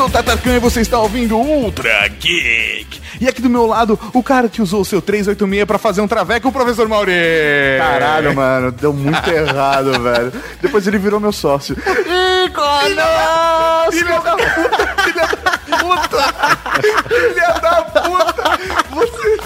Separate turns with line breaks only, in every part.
Eu sou o Tatarkan e você está ouvindo Ultra Geek. E aqui do meu lado, o cara que usou o seu 386 pra fazer um traveco, o professor Mauri.
Caralho, mano, deu muito errado, velho. Depois ele virou meu sócio.
Iconos! Filha da puta! Filha da puta! Filha da puta! Você,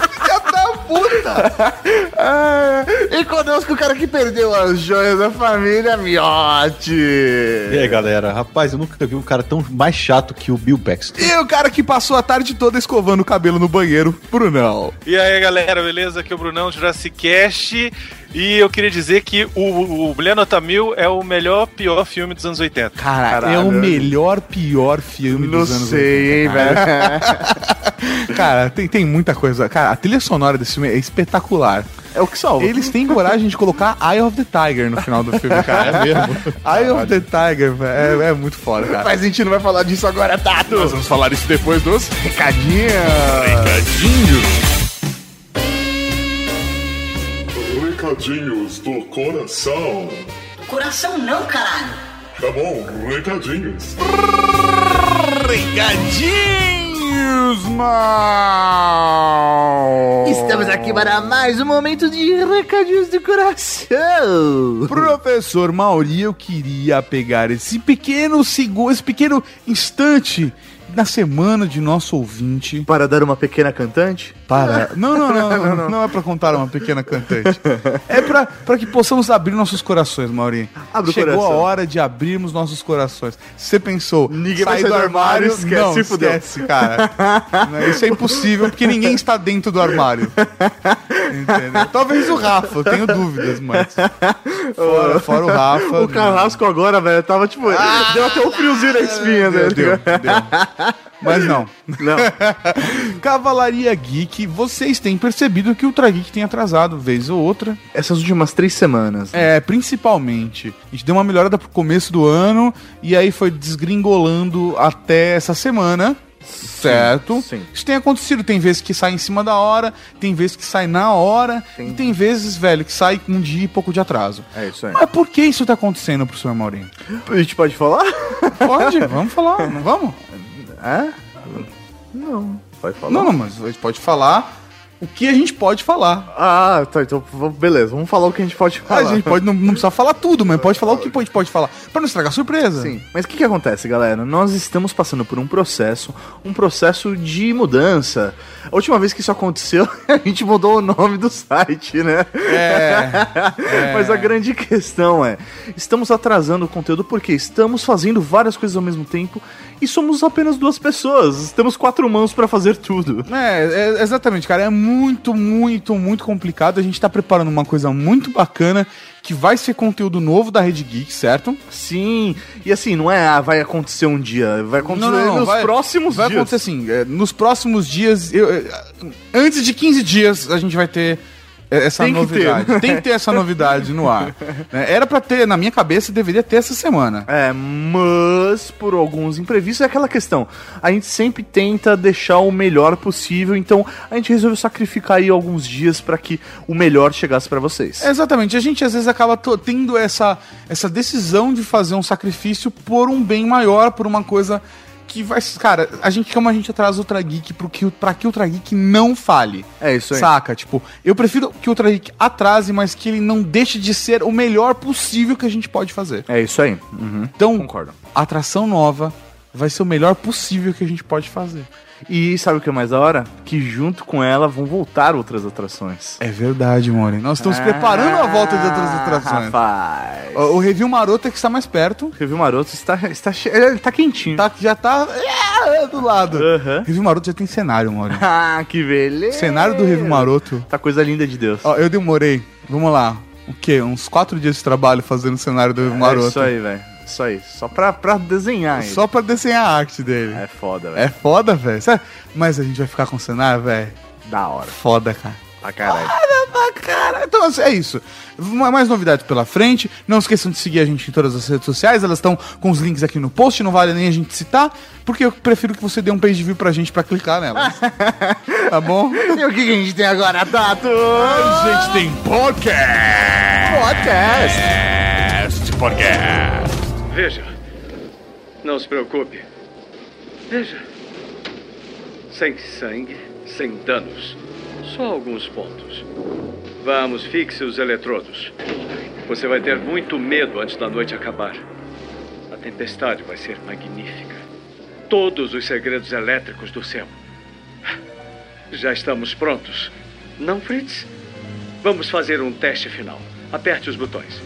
puta!
Ah, e conosco o cara que perdeu as joias da família, Miote.
E aí, galera? Rapaz, eu nunca vi um cara tão mais chato que o Bill Paxton.
E o cara que passou a tarde toda escovando o cabelo no banheiro, Brunão.
E aí, galera, beleza? Aqui é o Brunão de Jurassic Cast. E eu queria dizer que o, o Mulher Nota Mil é o melhor, pior filme dos anos 80.
Cara,
Caralho.
é o melhor, pior filme
Não
dos anos
sei, hein,
80,
velho.
Cara, tem, tem muita coisa. Cara, a trilha sonora desse filme é espetacular.
É o que salva.
Eles têm coragem de colocar Eye of the Tiger no final do filme, cara. É mesmo? Eye of the Tiger, velho, é, é muito foda, cara.
Mas a gente não vai falar disso agora, Tato.
Nós vamos falar isso depois dos
Recadinho.
recadinhos.
Recadinhos do coração.
Coração não, caralho.
Tá bom, recadinhos.
Recadinhos, mal.
Estamos aqui para mais um momento de recadinhos do coração.
Professor Mauri, eu queria pegar esse pequeno segundo, esse pequeno instante na semana de nosso ouvinte
Para dar uma pequena cantante?
para. Não, não, não, não, não, é pra contar uma pequena cantante. É pra, pra que possamos abrir nossos corações, Mauri.
Abre o
Chegou
coração.
a hora de abrirmos nossos corações. Você pensou,
Ninguém sair do armário, esquece,
não, esquece, cara. Não, Isso é impossível, porque ninguém está dentro do armário. Entendeu? Talvez o Rafa, eu tenho dúvidas, mas. Fora, fora o Rafa.
O carrasco agora, velho, tava tipo. deu até um friozinho na espinha, né?
Deu, deu. Mas não.
Não.
Cavalaria Geek, vocês têm percebido que o Ultra Geek tem atrasado, vez ou outra.
Essas últimas três semanas.
É, principalmente. A gente deu uma melhorada pro começo do ano e aí foi desgringolando até essa semana. Certo?
sim.
Isso tem acontecido. Tem vezes que sai em cima da hora, tem vezes que sai na hora, e tem vezes, velho, que sai um dia e pouco de atraso.
É isso aí.
Mas por que isso tá acontecendo pro senhor Maurinho?
A gente pode falar?
Pode, vamos falar, não vamos?
É? Não. Pode falar?
Não, não, mas a gente pode falar o que a gente pode falar.
Ah, tá, então beleza, vamos falar o que a gente pode falar.
A gente pode, não, não precisa falar tudo, mas pode falar o que a gente pode falar. Pra não estragar a surpresa.
Sim, mas o que, que acontece, galera? Nós estamos passando por um processo, um processo de mudança. A última vez que isso aconteceu, a gente mudou o nome do site, né?
É.
Mas a grande questão é, estamos atrasando o conteúdo porque estamos fazendo várias coisas ao mesmo tempo e somos apenas duas pessoas. Temos quatro mãos pra fazer tudo.
É, é, exatamente, cara. É muito, muito, muito complicado. A gente tá preparando uma coisa muito bacana que vai ser conteúdo novo da Rede Geek, certo?
Sim, e assim, não é, ah, vai acontecer um dia, vai acontecer nos
vai-
próximos
vai
dias.
acontecer assim, é, nos próximos dias, eu- é, antes de 15 dias, a gente vai ter essa
Tem que
novidade.
ter.
Tem que ter essa novidade no ar. né? Era pra ter, na minha cabeça, deveria ter essa semana.
É, mas por alguns imprevistos é aquela questão. A gente sempre tenta deixar o melhor possível, então a gente resolveu sacrificar aí alguns dias pra que o melhor chegasse pra vocês.
Exatamente, a gente às vezes acaba tendo essa, essa decisão de fazer um sacrifício por um bem maior, por uma coisa que vai. Cara, a gente, como a gente atrasa o Ultra Geek pro que, pra que o Ultra Geek não fale.
É isso aí.
Saca? Tipo, eu prefiro que o Ultra Geek atrase, mas que ele não deixe de ser o melhor possível que a gente pode fazer.
É isso aí. Uhum.
Então,
Concordo.
atração nova vai ser o melhor possível que a gente pode fazer.
E sabe o que é mais da hora? Que junto com ela vão voltar outras atrações.
É verdade, Mori. Nós estamos preparando a volta de outras atrações.
Ah, Rapaz.
O, o review maroto é que está mais perto.
O Review Maroto está, está ele tá quentinho.
Tá, já tá é, do lado.
Aham.
Review Maroto já tem cenário, Mori.
Ah, que beleza.
cenário do Review Maroto.
Tá coisa linda de Deus.
Ó, eu demorei, vamos lá, o quê? Uns quatro dias de trabalho fazendo o cenário do Review
É
Maroto.
isso aí, velho. Isso aí. Só pra, pra desenhar ele.
Só pra desenhar a arte dele.
É foda, velho.
É foda, velho. Mas a gente vai ficar com o cenário, velho.
Da hora.
Foda, cara.
Pra caralho.
Ah, cara. Então assim, é isso. Ma- Mais novidades pela frente. Não esqueçam de seguir a gente em todas as redes sociais. Elas estão com os links aqui no post. Não vale nem a gente citar. Porque eu prefiro que você dê um page view pra gente pra clicar nelas. tá bom?
E o que, que a gente tem agora, Tato?
A gente tem podcast.
Podcast.
Podcast.
Veja, não se preocupe. Veja. Sem sangue, sem danos. Só alguns pontos. Vamos, fixe os eletrodos. Você vai ter muito medo antes da noite acabar. A tempestade vai ser magnífica. Todos os segredos elétricos do céu. Já estamos prontos. Não, Fritz? Vamos fazer um teste final. Aperte os botões.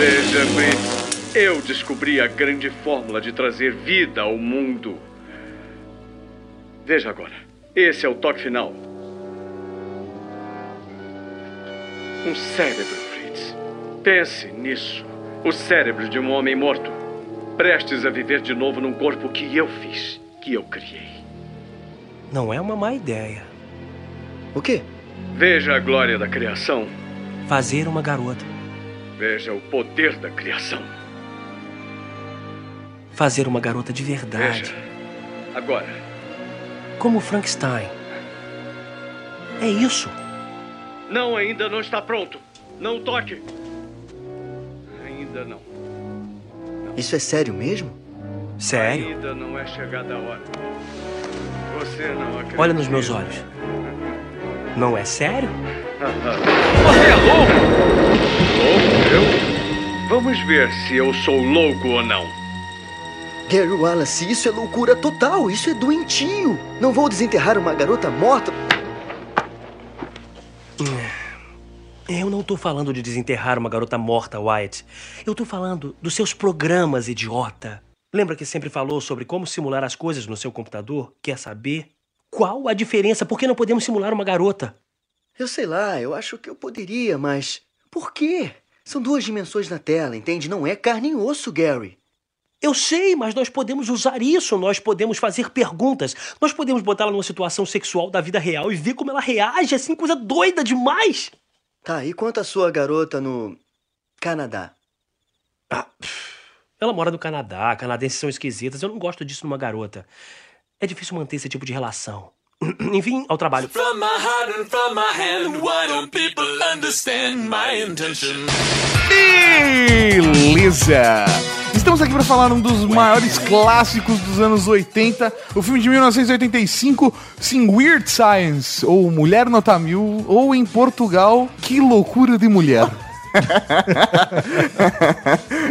Veja, Fritz. Eu descobri a grande fórmula de trazer vida ao mundo. Veja agora. Esse é o toque final. Um cérebro, Fritz. Pense nisso. O cérebro de um homem morto. Prestes a viver de novo num corpo que eu fiz, que eu criei.
Não é uma má ideia.
O quê?
Veja a glória da criação.
Fazer uma garota.
Veja o poder da criação.
Fazer uma garota de verdade.
Veja. Agora.
Como Frankenstein. É isso.
Não, ainda não está pronto. Não toque. Ainda não.
Isso é sério mesmo?
Sério?
Ainda não é chegada a hora. Você não acredita.
Olha nos meus olhos. Não é sério?
Você é louco? Louco, eu? Vamos ver se eu sou louco ou não.
Gary Wallace, isso é loucura total. Isso é doentio. Não vou desenterrar uma garota morta.
Eu não tô falando de desenterrar uma garota morta, Wyatt. Eu tô falando dos seus programas, idiota. Lembra que sempre falou sobre como simular as coisas no seu computador? Quer saber? Qual a diferença? Por que não podemos simular uma garota?
Eu sei lá, eu acho que eu poderia, mas. Por quê? São duas dimensões na tela, entende? Não é carne e osso, Gary.
Eu sei, mas nós podemos usar isso, nós podemos fazer perguntas, nós podemos botá-la numa situação sexual da vida real e ver como ela reage, assim, coisa doida demais.
Tá, e quanto à sua garota no. Canadá?
Ah, ela mora no Canadá, canadenses são esquisitas, eu não gosto disso numa garota. É difícil manter esse tipo de relação. Enfim, ao trabalho.
From my heart and from my hand, why don't people understand my intention?
Beleza! Estamos aqui para falar um dos maiores clássicos dos anos 80, o filme de 1985, sim, Weird Science, ou Mulher Nota Mil, ou em Portugal, Que Loucura de Mulher.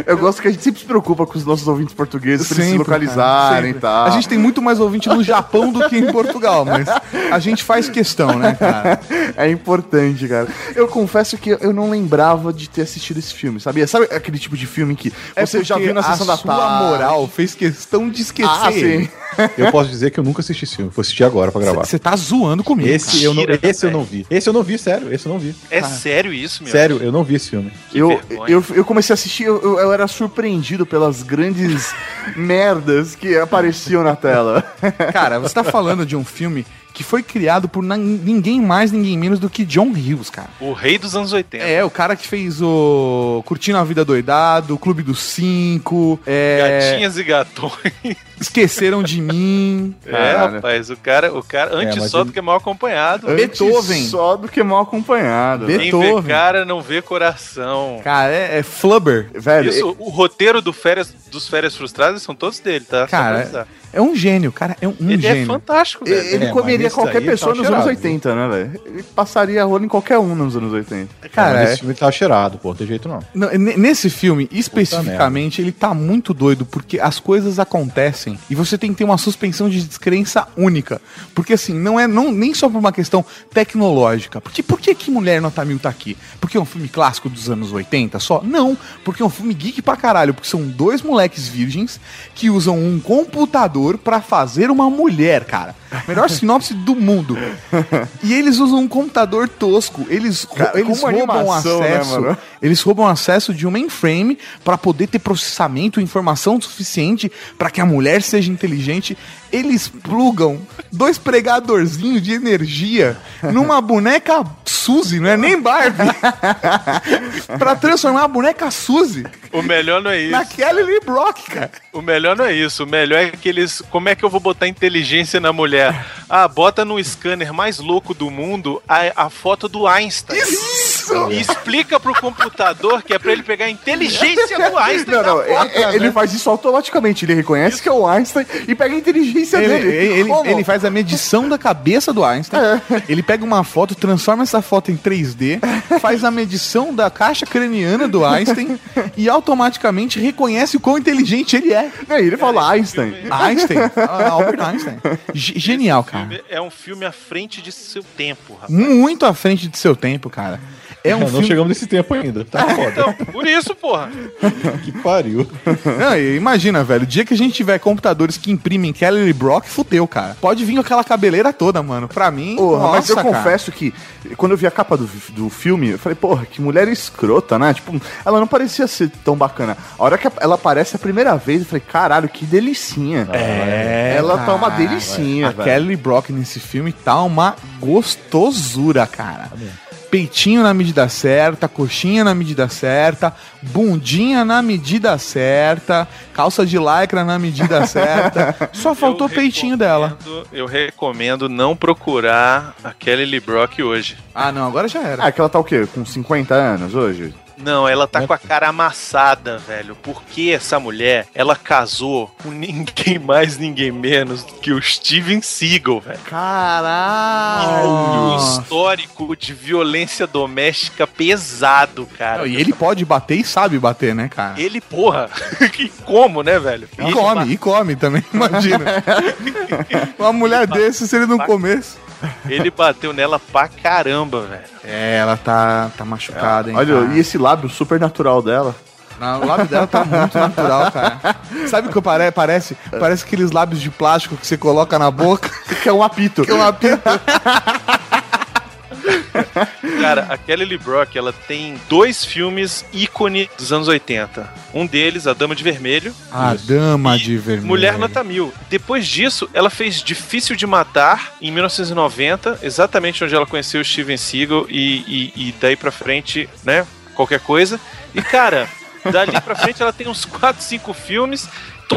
Eu gosto que a gente sempre se preocupa com os nossos ouvintes portugueses pra eles se
Sempre,
localizarem e
sempre.
tal.
A gente tem muito mais ouvinte no Japão do que em Portugal, mas a gente faz questão, né, cara?
É importante, cara. Eu confesso que eu não lembrava de ter assistido esse filme, sabia? Sabe aquele tipo de filme que você já
É
viu na sessão
a
da
sua
tarde?
moral fez questão de esquecer.
Ah, sim.
Eu posso dizer que eu nunca assisti esse filme. Vou assistir agora pra gravar.
Você tá zoando comigo.
Esse, eu não, esse eu não vi. Esse eu não vi, sério. Esse eu não vi.
É sério isso, meu?
Sério, eu não vi esse filme.
Eu, eu, eu comecei a assistir, eu, eu- eu era surpreendido pelas grandes merdas que apareciam na tela.
Cara, você tá falando de um filme que foi criado por ninguém mais, ninguém menos do que John Hughes, cara.
O rei dos anos 80.
É, o cara que fez o Curtindo a Vida Doidado, o Clube dos Cinco, é...
Gatinhas e gatões.
Esqueceram de Mim,
É,
Caralho.
rapaz, o cara, o cara antes
mas
só
ele-
do que mal acompanhado.
Beethoven.
Só do que mal acompanhado.
Be-
Quem vê
Beethoven.
cara não vê coração.
Cara, é, é Flubber.
Velho,
Isso, o roteiro do férias, dos Férias Frustradas são todos dele, tá?
Cara. É um gênio, cara, é um,
Ele é
gênio.
fantástico, velho.
ele
É,
comeria qualquer
aí
pessoa
tá
nos anos
cheirado.
80, né, velho? Ele passaria rolo em qualquer um nos anos 80.
Cara,
Mas
é-
esse filme tava cheirado, pô. Não tem jeito não.
Não, ne- nesse filme, especificamente, ele tá muito doido, porque as coisas acontecem e você tem que ter uma suspensão de descrença única. Porque assim, não é não, nem só por uma questão tecnológica. Porque por que, que Mulher Nota Mil tá aqui? Porque é um filme clássico dos anos 80 só? Não, porque é um filme geek pra caralho, porque são dois moleques virgens que usam um computador pra fazer uma mulher, cara. Melhor sinopse do mundo. E eles usam um computador tosco. Eles,
Cara,
eles roubam
animação, né,
acesso.
mano?
Eles roubam acesso de um mainframe para poder ter processamento e informação suficiente para que a mulher seja inteligente. Eles plugam dois pregadorzinhos de energia numa boneca Suzy, não é nem Barbie. para transformar a boneca Suzy
O melhor não é isso.
na Kelly Lee Brock, cara.
O melhor não é isso. O melhor é que eles. Como é que eu vou botar inteligência na mulher? Ah, bota no scanner mais louco do mundo a, a foto do Einstein.
isso?
E explica pro computador que é pra ele pegar a inteligência do Einstein.
Não, não, é- é- ele faz isso automaticamente. Ele reconhece que é o Einstein e pega a inteligência
Ele,
dele.
ele, ele- ele faz a medição da cabeça do Einstein. Ele pega uma foto, transforma essa foto em 3D, faz a medição da caixa craniana do Einstein e automaticamente reconhece o quão inteligente ele é.
Aí ele fala Einstein.
Einstein, ah, Albert Einstein. Ge- Genial, cara.
É um filme à frente de seu tempo, rapaz.
Muito à frente de seu tempo, cara. É um
não
filme.
chegamos nesse tempo ainda. Tá foda.
Então, por isso, porra.
que pariu.
Não, e imagina, velho, o dia que a gente tiver computadores que imprimem Kelly Brock, fudeu, cara. Pode vir com aquela cabeleira toda, mano. Pra mim,
Porra, mas eu
cara.
confesso que quando eu vi a capa do, do filme, eu falei, porra, que mulher escrota, né? Tipo, ela não parecia ser tão bacana. A hora que ela aparece a primeira vez, eu falei, caralho, que delicinha.
É,
Ela tá uma delicinha,
A
velho.
Kelly Lee Brock nesse filme tá uma gostosura, cara. Peitinho na medida certa, coxinha na medida certa, bundinha na medida certa, calça de lycra na medida certa. Só faltou o peitinho dela.
Eu recomendo não procurar a Kelly Lee Brock hoje.
Ah, não, agora já era.
Ah, que ela tá o quê? Com 50 anos hoje?
Não, ela tá com a cara amassada, velho. Porque essa mulher, ela casou com ninguém mais, ninguém menos que o Steven Seagal, velho.
Caralho!
Um histórico de violência doméstica pesado, cara.
E ele pode bater e sabe bater, né, cara?
Ele, porra, que como, né, velho?
E
Ele
come, e come também, imagina. Uma mulher desse, se ele não comesse.
Ele bateu nela pra caramba, velho.
É, ela tá, tá machucada, hein?
Olha,
cara.
e esse lábio super natural dela?
Não, o lábio dela tá muito natural, cara. Sabe o que pare parece? Parece aqueles lábios de plástico que você coloca na boca.
Que é um apito.
Que é um apito.
Cara, a Kelly Lee Brock, ela tem dois filmes ícone dos anos 80. Um deles, A Dama de Vermelho.
A dama de vermelho.
Mulher Nota Mil. Depois disso, ela fez Difícil de Matar, em 1990, exatamente onde ela conheceu o Steven Seagal, e, e, e daí pra frente, né, qualquer coisa. E, cara, dali pra frente ela tem uns 4, 5 filmes,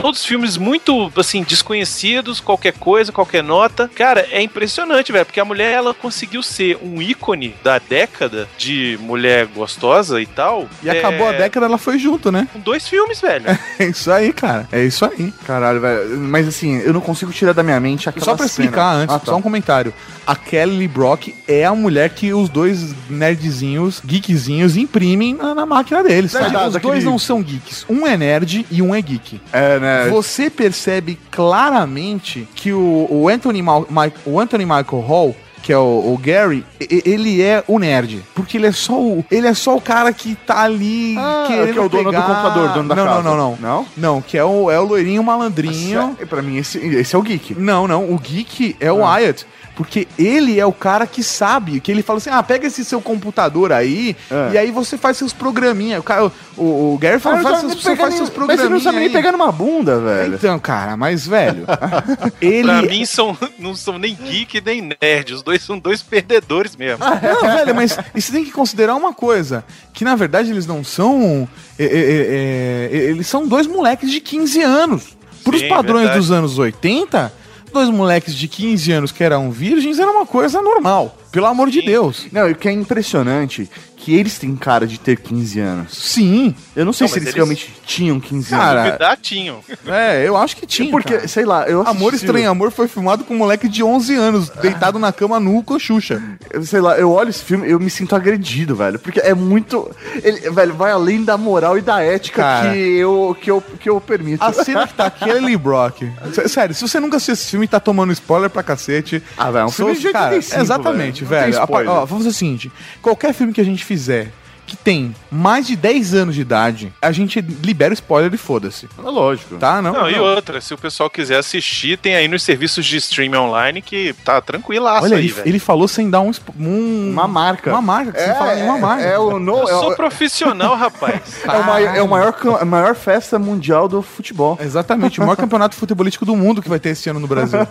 todos filmes muito, assim, desconhecidos, qualquer coisa, qualquer nota. Cara, é impressionante, velho, porque a mulher, ela conseguiu ser um ícone da década de mulher gostosa e tal.
E acabou a
é,
década, ela foi junto, né?
Com dois filmes, velho.
É isso aí, cara. É isso aí.
Caralho, velho. Mas assim, eu não consigo tirar da minha mente aquela
Só pra
cena.
explicar antes,
Ah, tá.
só um comentário. A Kelly Brock é a mulher que os dois nerdzinhos, geekzinhos, imprimem na, na máquina deles.
Verdade,
Tá? Os
daquele-
dois não são geeks. Um é nerd e um é geek.
É, né?
Você percebe claramente que o, o Anthony, Mal- Mi- o Anthony Michael Hall, que é o, o Gary, ele é o nerd. Porque ele é só o, ele é só o cara que tá ali
Ah,
querendo
que é o dono do
pegar-
computador, dono da
não,
casa.
Não, não, não.
Não?
Não, que é o, é o loirinho malandrinho.
Pra mim, esse, esse é o geek.
Não, não, o geek é o Wyatt. Porque ele é o cara que sabe, que ele fala assim: ah, pega esse seu computador aí,
É.
e aí você faz seus programinhas. O, cara, o, o Gary fala:
Ah,
faz seus, você
nem
faz
pegar
seus
nem- Mas você
programinhas.
não sabe nem
aí.
pegar numa bunda, velho.
Então, cara, mas, velho, ele.
Pra mim, são, não são nem geek nem nerd. Os dois são dois perdedores mesmo.
Não, velho, mas e você tem que considerar uma coisa: que na verdade eles não são. é, é, é, é, eles são dois moleques de 15 anos. Para os padrões
verdade.
dos anos 80, dois moleques de 15 anos que eram virgens era uma coisa normal. Pelo amor de Deus.
Não, e o que é impressionante que eles têm cara de ter 15 anos.
Sim.
Eu não sei
Não,
se eles,
eles-
realmente tinham 15
Cara,
anos.
Duvidar, tinham.
É, eu acho que tinha.
Porque,
cara.
sei lá, eu assisti,
Amor Estranho Amor foi filmado com um moleque de 11 anos, deitado na cama nu com a Xuxa.
eu- Sei lá, eu olho esse filme eu me sinto agredido, velho. Porque é muito. Ele, velho, vai além da moral e da ética
Cara.
que, eu, que, eu, que eu permito.
A cena que tá aqui é Lee Brock. Sério, se você nunca assistiu esse filme e tá tomando spoiler pra cacete.
Ah, velho, é um filme de
cara,
85,
Exatamente,
velho.
Velho. Ó, vamos fazer o seguinte: qualquer filme que a gente fizer que tem mais de 10 anos de idade, a gente libera spoiler e foda-se.
É lógico.
Tá? Não,
Não, e
não.
outra, se o pessoal quiser assistir, tem aí nos serviços de streaming online que tá tranquilaço
Olha,
aí,
ele,
velho.
ele falou sem dar um, um-
Uma marca.
Uma marca, sem falar nenhuma marca.
É o, no,
Eu
é,
sou
o-
profissional, rapaz.
é o maior, é o maior, a maior festa mundial do futebol.
Exatamente, o maior campeonato futebolístico do mundo que vai ter esse ano no Brasil.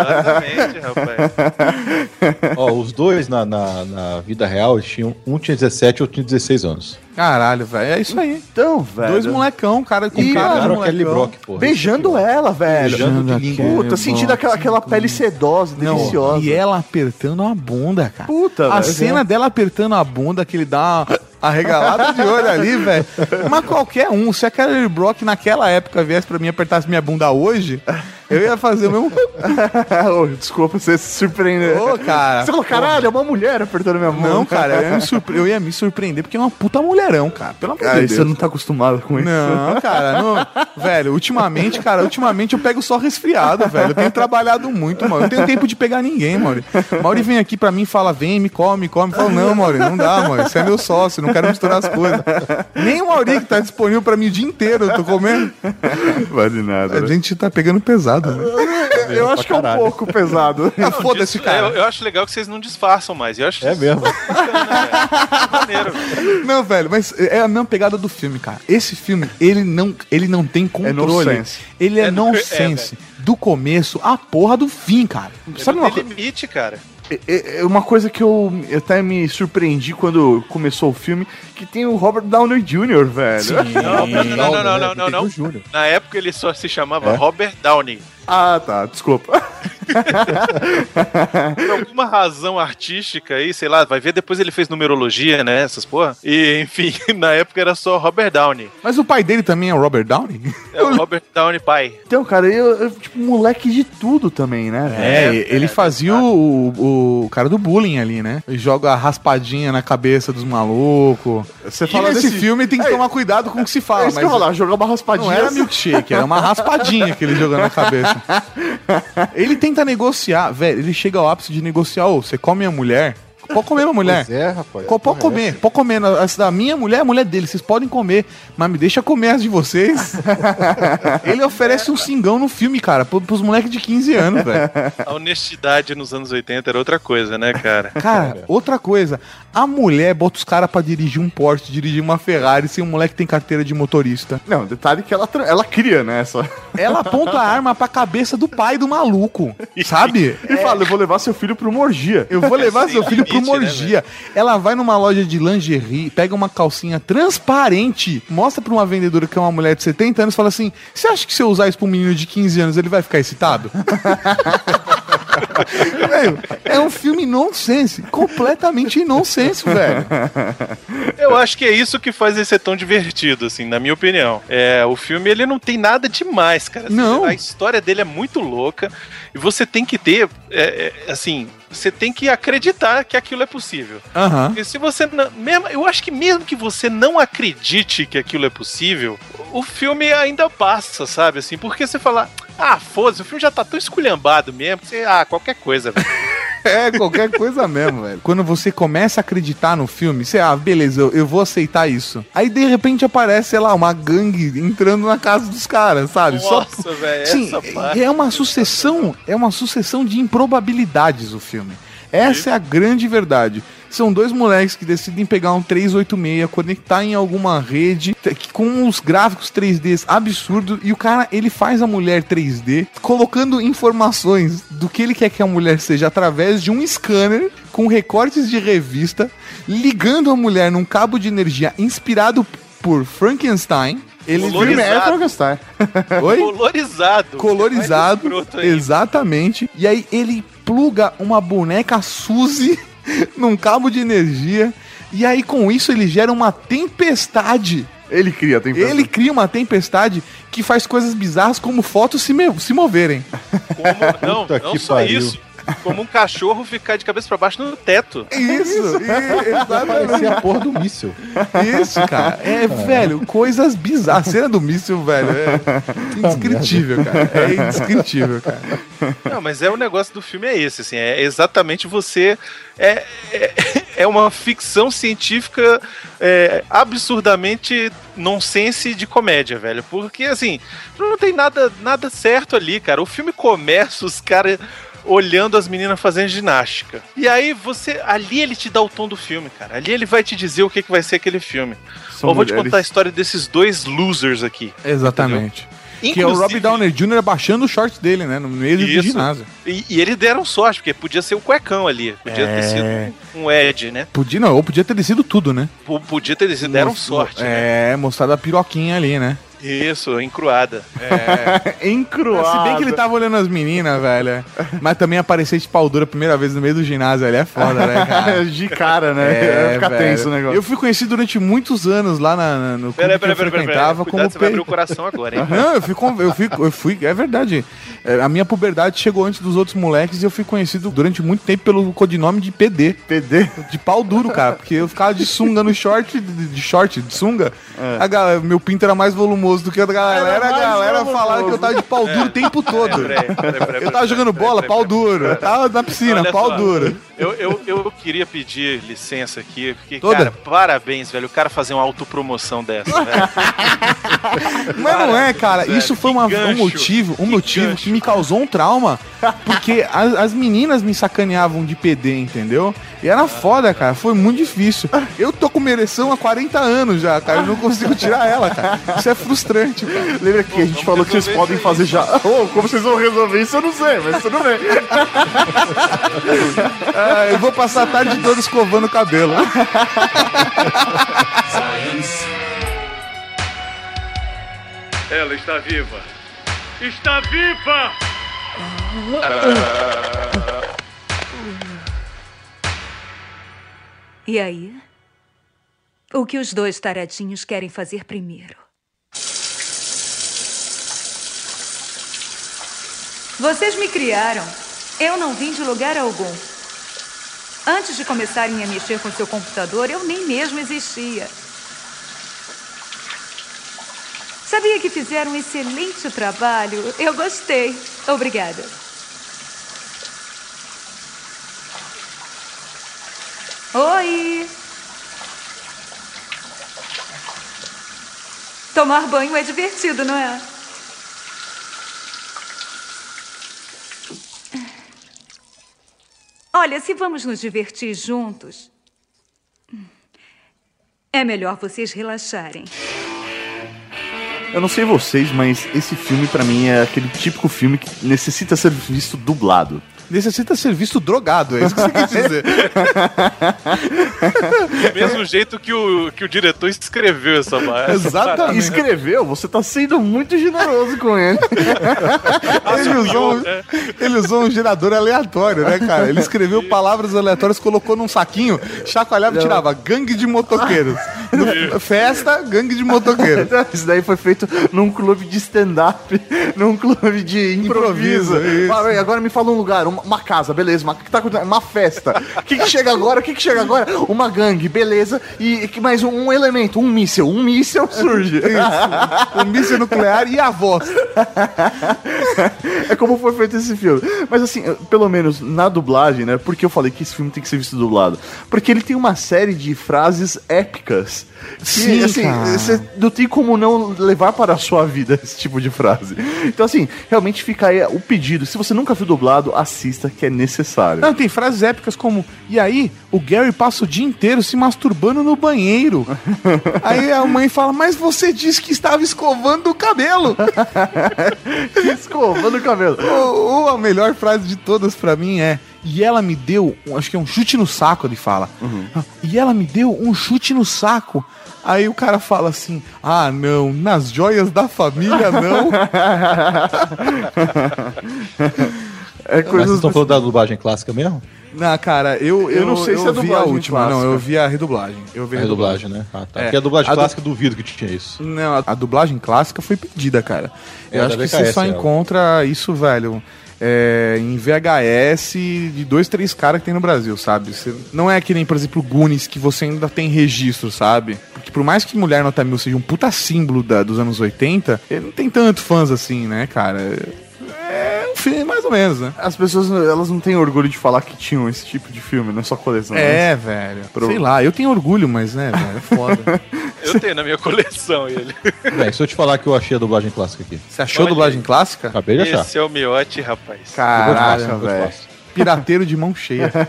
Exatamente, rapaz.
Ó, os dois na, na, na vida real, tinham, um tinha 17 outro tinha 16 anos.
Caralho, velho. É isso aí.
Então, velho.
Dois molecão, cara com
E,
cara de molecão.
Brock, porra.
Beijando ela, velho.
Beijando de língua.
Puta, sentindo aquela, aquela pele sedosa,
Não,
deliciosa.
e ela apertando a bunda, cara.
Puta,
A
velho.
cena dela apertando a bunda, que ele dá uma arregalada de olho ali, velho. Mas qualquer um, se a Kelly Brock naquela época viesse pra mim e apertasse minha bunda hoje, eu ia fazer o mesmo.
Desculpa, você se surpreendeu.
Ô, cara.
Você falou, caralho, é uma mulher apertando minha mão.
Não, cara, eu ia, me surpre- eu ia me surpreender porque é uma puta mulherão, cara. Pelo amor de
você
Deus.
não tá acostumado com isso.
Não, cara, não. Velho, ultimamente, cara, ultimamente eu pego só resfriado, velho. Eu tenho trabalhado muito, mano. Eu não tenho tempo de pegar ninguém, Mauri. Mauri vem aqui pra mim e fala: vem, me come, me come. Eu falo, não, Mauri, não dá, Mauri. Você é meu sócio, não quero misturar as coisas. Nem o Mauri que tá disponível pra mim o dia inteiro, eu tô comendo.
Vale nada.
A
né?
gente tá pegando pesado, né?
Eu acho que é um pouco pesado.
Ah, Foda-se,
Disso,
cara.
Eu, eu acho legal que vocês não disfarçam mais. Eu acho
É mesmo.
maneiro. velho.
Não, velho, mas é a mesma pegada do filme, cara. Esse filme, ele não, ele não tem controle.
nonsense.
ele é,
É no-
nonsense. do começo à porra do fim, cara.
Sabe
não
uma
tem limite, cara.
É é uma coisa que eu eu até me surpreendi quando começou o filme, que tem o Robert Downey Jr., velho.
Não, não, não, não, não, não, não, não.
Tem o Júnior.
Na época ele só se chamava
É?
Robert Downey.
Ah, tá, desculpa.
Por alguma razão artística aí, sei lá, vai ver, depois ele fez numerologia, né, essas porra. E, enfim, na época era só Robert Downey.
Mas o pai dele também é o Robert Downey?
É o Robert Downey pai.
Então, cara, eu, eu, tipo, moleque de tudo também, né?
É,
É,
ele
é,
fazia o, o cara do bullying ali, né? Ele joga a raspadinha na cabeça dos malucos.
Você
E
fala
nesse
desse
filme tem que
É,
tomar cuidado com o que se
É
fala,
isso que eu
mas
falar, jogar uma raspadinha.
não era milkshake, era uma raspadinha que ele jogou na cabeça. Ele tenta negociar, velho, ele chega ao ápice de negociar, ô, você come a mulher? Pode comer uma mulher.
Pois é, rapaz.
Co- Pode comer, pode comer. Essa da minha mulher é a mulher dele, vocês podem comer, mas me deixa comer as de vocês. Ele oferece um cingão no filme, cara, pro- pros moleques de 15 anos, velho.
A honestidade nos anos 80 era outra coisa, né, cara?
Cara, outra coisa, a mulher bota os caras pra dirigir um Porsche, dirigir uma Ferrari, sem um moleque que tem carteira de motorista.
Não, detalhe que ela, ela cria, né? Só...
Ela aponta a arma pra cabeça do pai do maluco, sabe?
E fala, eu vou levar seu filho pra uma orgia.
Eu vou levar seu filho pra uma
limite, né,
orgia. Ela vai numa loja de lingerie, pega uma calcinha transparente, mostra pra uma vendedora que é uma mulher de 70 anos e fala assim: Você acha que se eu usar isso pra um menino de 15 anos ele vai ficar excitado? velho, é um filme nonsense, completamente nonsense, velho.
Eu acho que é isso que faz ele ser tão divertido, assim, na minha opinião. É, o filme, ele não tem nada demais, cara. Assim,
Não.
A história dele é muito louca e você tem que ter, é, é, assim, você tem que acreditar que aquilo é possível.
Aham.
Porque se você não, mesmo, eu acho que mesmo que você não acredite que aquilo é possível, o filme ainda passa, sabe? Assim, porque você fala, ah, foda-se, o filme já tá tão esculhambado mesmo, que você, ah, qualquer coisa. velho."
É, qualquer coisa mesmo, velho. Quando você começa a acreditar no filme, você, ah, beleza, eu, eu vou aceitar isso. Aí de repente aparece, sei lá, uma gangue entrando na casa dos caras, sabe?
Nossa, velho,
Sim,
essa parte.
é uma sucessão, é uma sucessão de improbabilidades o filme. Essa é a grande verdade. São dois moleques que decidem pegar um 386, conectar em alguma rede com uns gráficos 3D absurdos e o cara, ele faz a mulher 3D colocando informações do que ele quer que a mulher seja através de um scanner com recortes de revista, ligando a mulher num cabo de energia inspirado por Frankenstein. Ele
é. Frankenstein.
Oi?
Colorizado.
colorizado.
Ainda.
Exatamente. E aí ele pluga uma boneca Suzy num cabo de energia. E aí com isso ele gera uma tempestade.
Ele cria, tem
Ele cria uma tempestade que faz coisas bizarras como fotos se, me- se moverem.
Como, não, não só
pariu.
isso. Como um cachorro ficar de cabeça pra baixo no teto.
Isso, exatamente.
A porra do míssil.
Isso, cara. É, velho, coisas bizarras. A cena do míssil, velho, é indescritível, cara. É indescritível, cara.
Não, mas é o negócio do filme é esse, assim, é exatamente você é, é, é uma ficção científica é, absurdamente nonsense de comédia, velho, porque assim não tem nada nada certo ali, cara. O filme começa os caras olhando as meninas fazendo ginástica. E aí você. Ali ele te dá o tom do filme, cara. Ali ele vai te dizer o que, que vai ser aquele filme.
São
Eu vou te
mulheres.
contar a história desses dois losers aqui.
Exatamente. Que é o Rob Downer Jr. abaixando o short dele, né? No meio do ginásio.
E, e eles deram sorte, porque podia ser o cuecão ali. Podia ter
É.
sido um Ed, né?
Podia, não, ou podia ter sido tudo, né?
P- Podia ter sido. Deram sorte. né?
É, mostrado a piroquinha ali, né?
Isso, encruada.
Encruado.
Se bem que ele tava olhando as meninas, velho. Mas também aparecer de pau dura a primeira vez no meio do ginásio ali é foda, né, cara?
De cara, né?
É,
Fica
velho.
tenso o negócio.
Eu fui conhecido durante muitos anos lá na, na- no clube
Peraí,
que eu
peraí, peraí, peraí.
frequentava
Cuidado,
como
você vai abrir o coração agora, hein?
Não, eu fui, eu fui, eu fui, é verdade. É, A minha puberdade chegou antes dos outros moleques e eu fui conhecido durante muito tempo pelo codinome de PD.
PD?
De pau duro, cara, porque eu ficava de sunga no short, de, de short, de sunga. A galera, meu pinto era mais volumoso do que da galera.
Era
a galera falava que eu tava de pau duro o tempo todo.
Peraí, peraí, peraí, peraí,
Eu tava jogando bola, pau duro. Eu tava na piscina,
Olha
pau
só,
duro.
Eu, eu, eu queria pedir licença aqui, porque,
Toda?
cara, parabéns, velho. O cara fazer uma autopromoção dessa, velho.
Mas não é, cara.
velho,
Isso foi uma- um motivo, um
que
motivo
gancho.
que me causou um trauma. Porque as, as meninas me sacaneavam de PD, entendeu? E era foda, cara. Foi muito difícil. Eu tô com uma ereção há 40 anos já, cara. Eu não consigo tirar ela, cara. Isso é frustrante, cara.
Lembra que a gente falou que vocês podem
isso
fazer já. Ô, como vocês vão resolver isso, eu não sei, mas tudo bem.
Ah, eu vou passar a tarde toda escovando o cabelo.
Ela está viva. Está viva!
E aí? O que os dois taradinhos querem fazer primeiro? Vocês me criaram. Eu não vim de lugar algum. Antes de começarem a mexer com seu computador, eu nem mesmo existia. Sabia que fizeram um excelente trabalho. Eu gostei. Obrigada. Oi! Tomar banho é divertido, não é? Olha, se vamos nos divertir juntos, é melhor vocês relaxarem.
Eu não sei vocês, mas esse filme pra mim é aquele típico filme que necessita ser visto dublado.
Necessita ser visto drogado, é isso que você quis dizer.
Do mesmo jeito que o, que o diretor escreveu essa barra.
Exatamente.
Escreveu, você tá sendo muito generoso com ele.
Ele usou, um, ele usou um gerador aleatório, né, cara? Ele escreveu palavras aleatórias, colocou num saquinho, chacoalhava e tirava gangue de motoqueiros. Festa, gangue de motoqueiros.
Isso daí foi feito num clube de stand-up, num clube de improviso.
Improviso, isso.
Ah, Agora me fala um lugar, uma, uma casa, beleza. Uma, o que tá acontecendo? Uma festa. O que, que chega agora? O que, que chega agora? Uma gangue, beleza. E, mais um, um elemento, um míssel. Um míssel surge.
O míssil nuclear e a voz.
é como foi feito esse filme. Mas assim, pelo menos na dublagem, né? Porque eu falei que esse filme tem que ser visto dublado. Porque ele tem uma série de frases épicas. Que,
Sim,
assim,
cara.
você não tem como não levar para a sua vida esse tipo de frase. Então, assim, realmente fica aí o pedido. Se você nunca viu dublado, assista, que é necessário.
Não, tem frases épicas como: E aí, o Gary passa o dia inteiro se masturbando no banheiro. aí a mãe fala: Mas você disse que estava escovando o cabelo.
Escovando o cabelo.
Ou, ou a melhor frase de todas pra mim é: E ela me deu, acho que é um chute no saco, ele fala. E ela me deu um chute no saco. Aí o cara fala assim: Ah, não, nas joias da família não.
É
Mas vocês estão falando da dublagem clássica mesmo?
Não, cara, eu, eu,
Eu não sei se é
vi a última,
clássica.
não, eu vi a redublagem. Eu vi
A redublagem, né? Ah, tá.
É.
Porque a dublagem
A du-
clássica duvido que tinha isso.
Não, a, a dublagem clássica foi pedida, cara.
É,
Eu
da
acho que você só
ela.
encontra isso, velho, é, em VHS de dois, três caras que tem no Brasil, sabe? Você, não é que nem, por exemplo, o Goonies, que você ainda tem registro, sabe? Porque por mais que Mulher Nota Mil seja um puta símbolo da- dos anos 80, ele não tem tanto fãs assim, né, cara? É um filme mais ou menos, né?
As pessoas, elas não têm orgulho de falar que tinham esse tipo de filme, não é só coleção.
É,
né?
velho.
Pro-
Sei lá, eu tenho orgulho, mas, né, velho, é foda.
Eu tenho na minha coleção ele.
Bem, se eu te falar que eu achei a dublagem clássica aqui.
Você achou
Olha
dublagem clássica?
Acabei de achar.
Esse é o miote, rapaz.
Muito
velho. Pirateiro de mão cheia.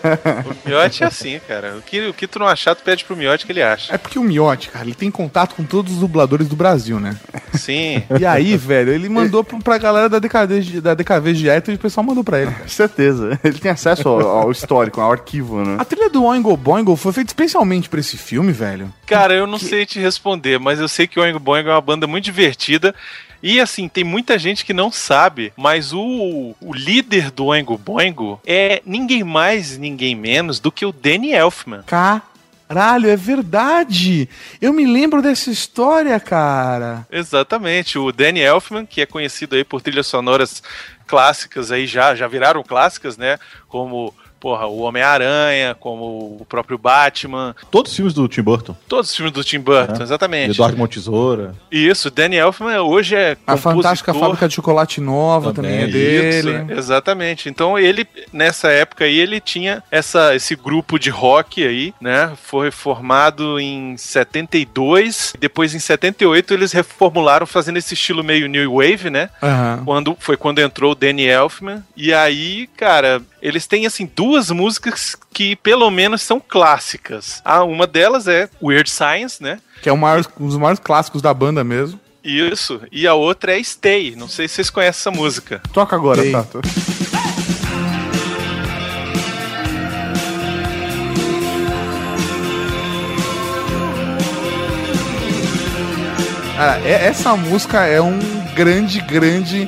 O miote é assim, cara. O que, o que tu não achar, tu pede pro miote que ele acha.
É porque o Miotti, cara, ele tem contato com todos os dubladores do Brasil, né?
Sim.
E aí, velho, ele mandou pra, galera da DKV, da DKV Direto e o pessoal mandou pra ele. cara.
Certeza. Ele tem acesso ao, ao histórico, ao arquivo, né?
A trilha do Oingo Boingo foi feita especialmente pra esse filme, velho.
Cara, eu não sei te responder, mas eu sei que o Oingo Boingo é uma banda muito divertida. E assim, tem muita gente que não sabe, mas o, o líder do Oingo Boingo é ninguém mais, ninguém menos do que o Danny Elfman.
Caralho, é verdade! Eu me lembro dessa história, cara.
Exatamente, o Danny Elfman, que é conhecido aí por trilhas sonoras clássicas aí já, já viraram clássicas, né? Como, porra, o Homem-Aranha, como o próprio Batman,
Todos os filmes do Tim Burton.
todos os filmes do Tim Burton,
É.
exatamente.
Eduardo Montesoura.
Isso, o Danny Elfman hoje é
A
compositor.
Fantástica Fábrica de Chocolate Nova também,
Também,
é dele.
Isso, exatamente. Então ele, nessa época aí, ele tinha essa, esse grupo de rock aí, né? Foi formado em 72. Depois, em 78, eles reformularam fazendo esse estilo meio New Wave, né?
Aham.
Quando, foi quando entrou o Danny Elfman. E aí, cara, eles têm, assim, duas músicas que, pelo menos, são clássicas. Ah, uma delas é Weird Science, né?
Que é o maior- um dos maiores clássicos da banda mesmo.
Isso. E a outra é Stay. Não sei se vocês conhecem essa música.
Toca agora,
Tem.
Tato.
Cara, é- essa música é um grande, grande,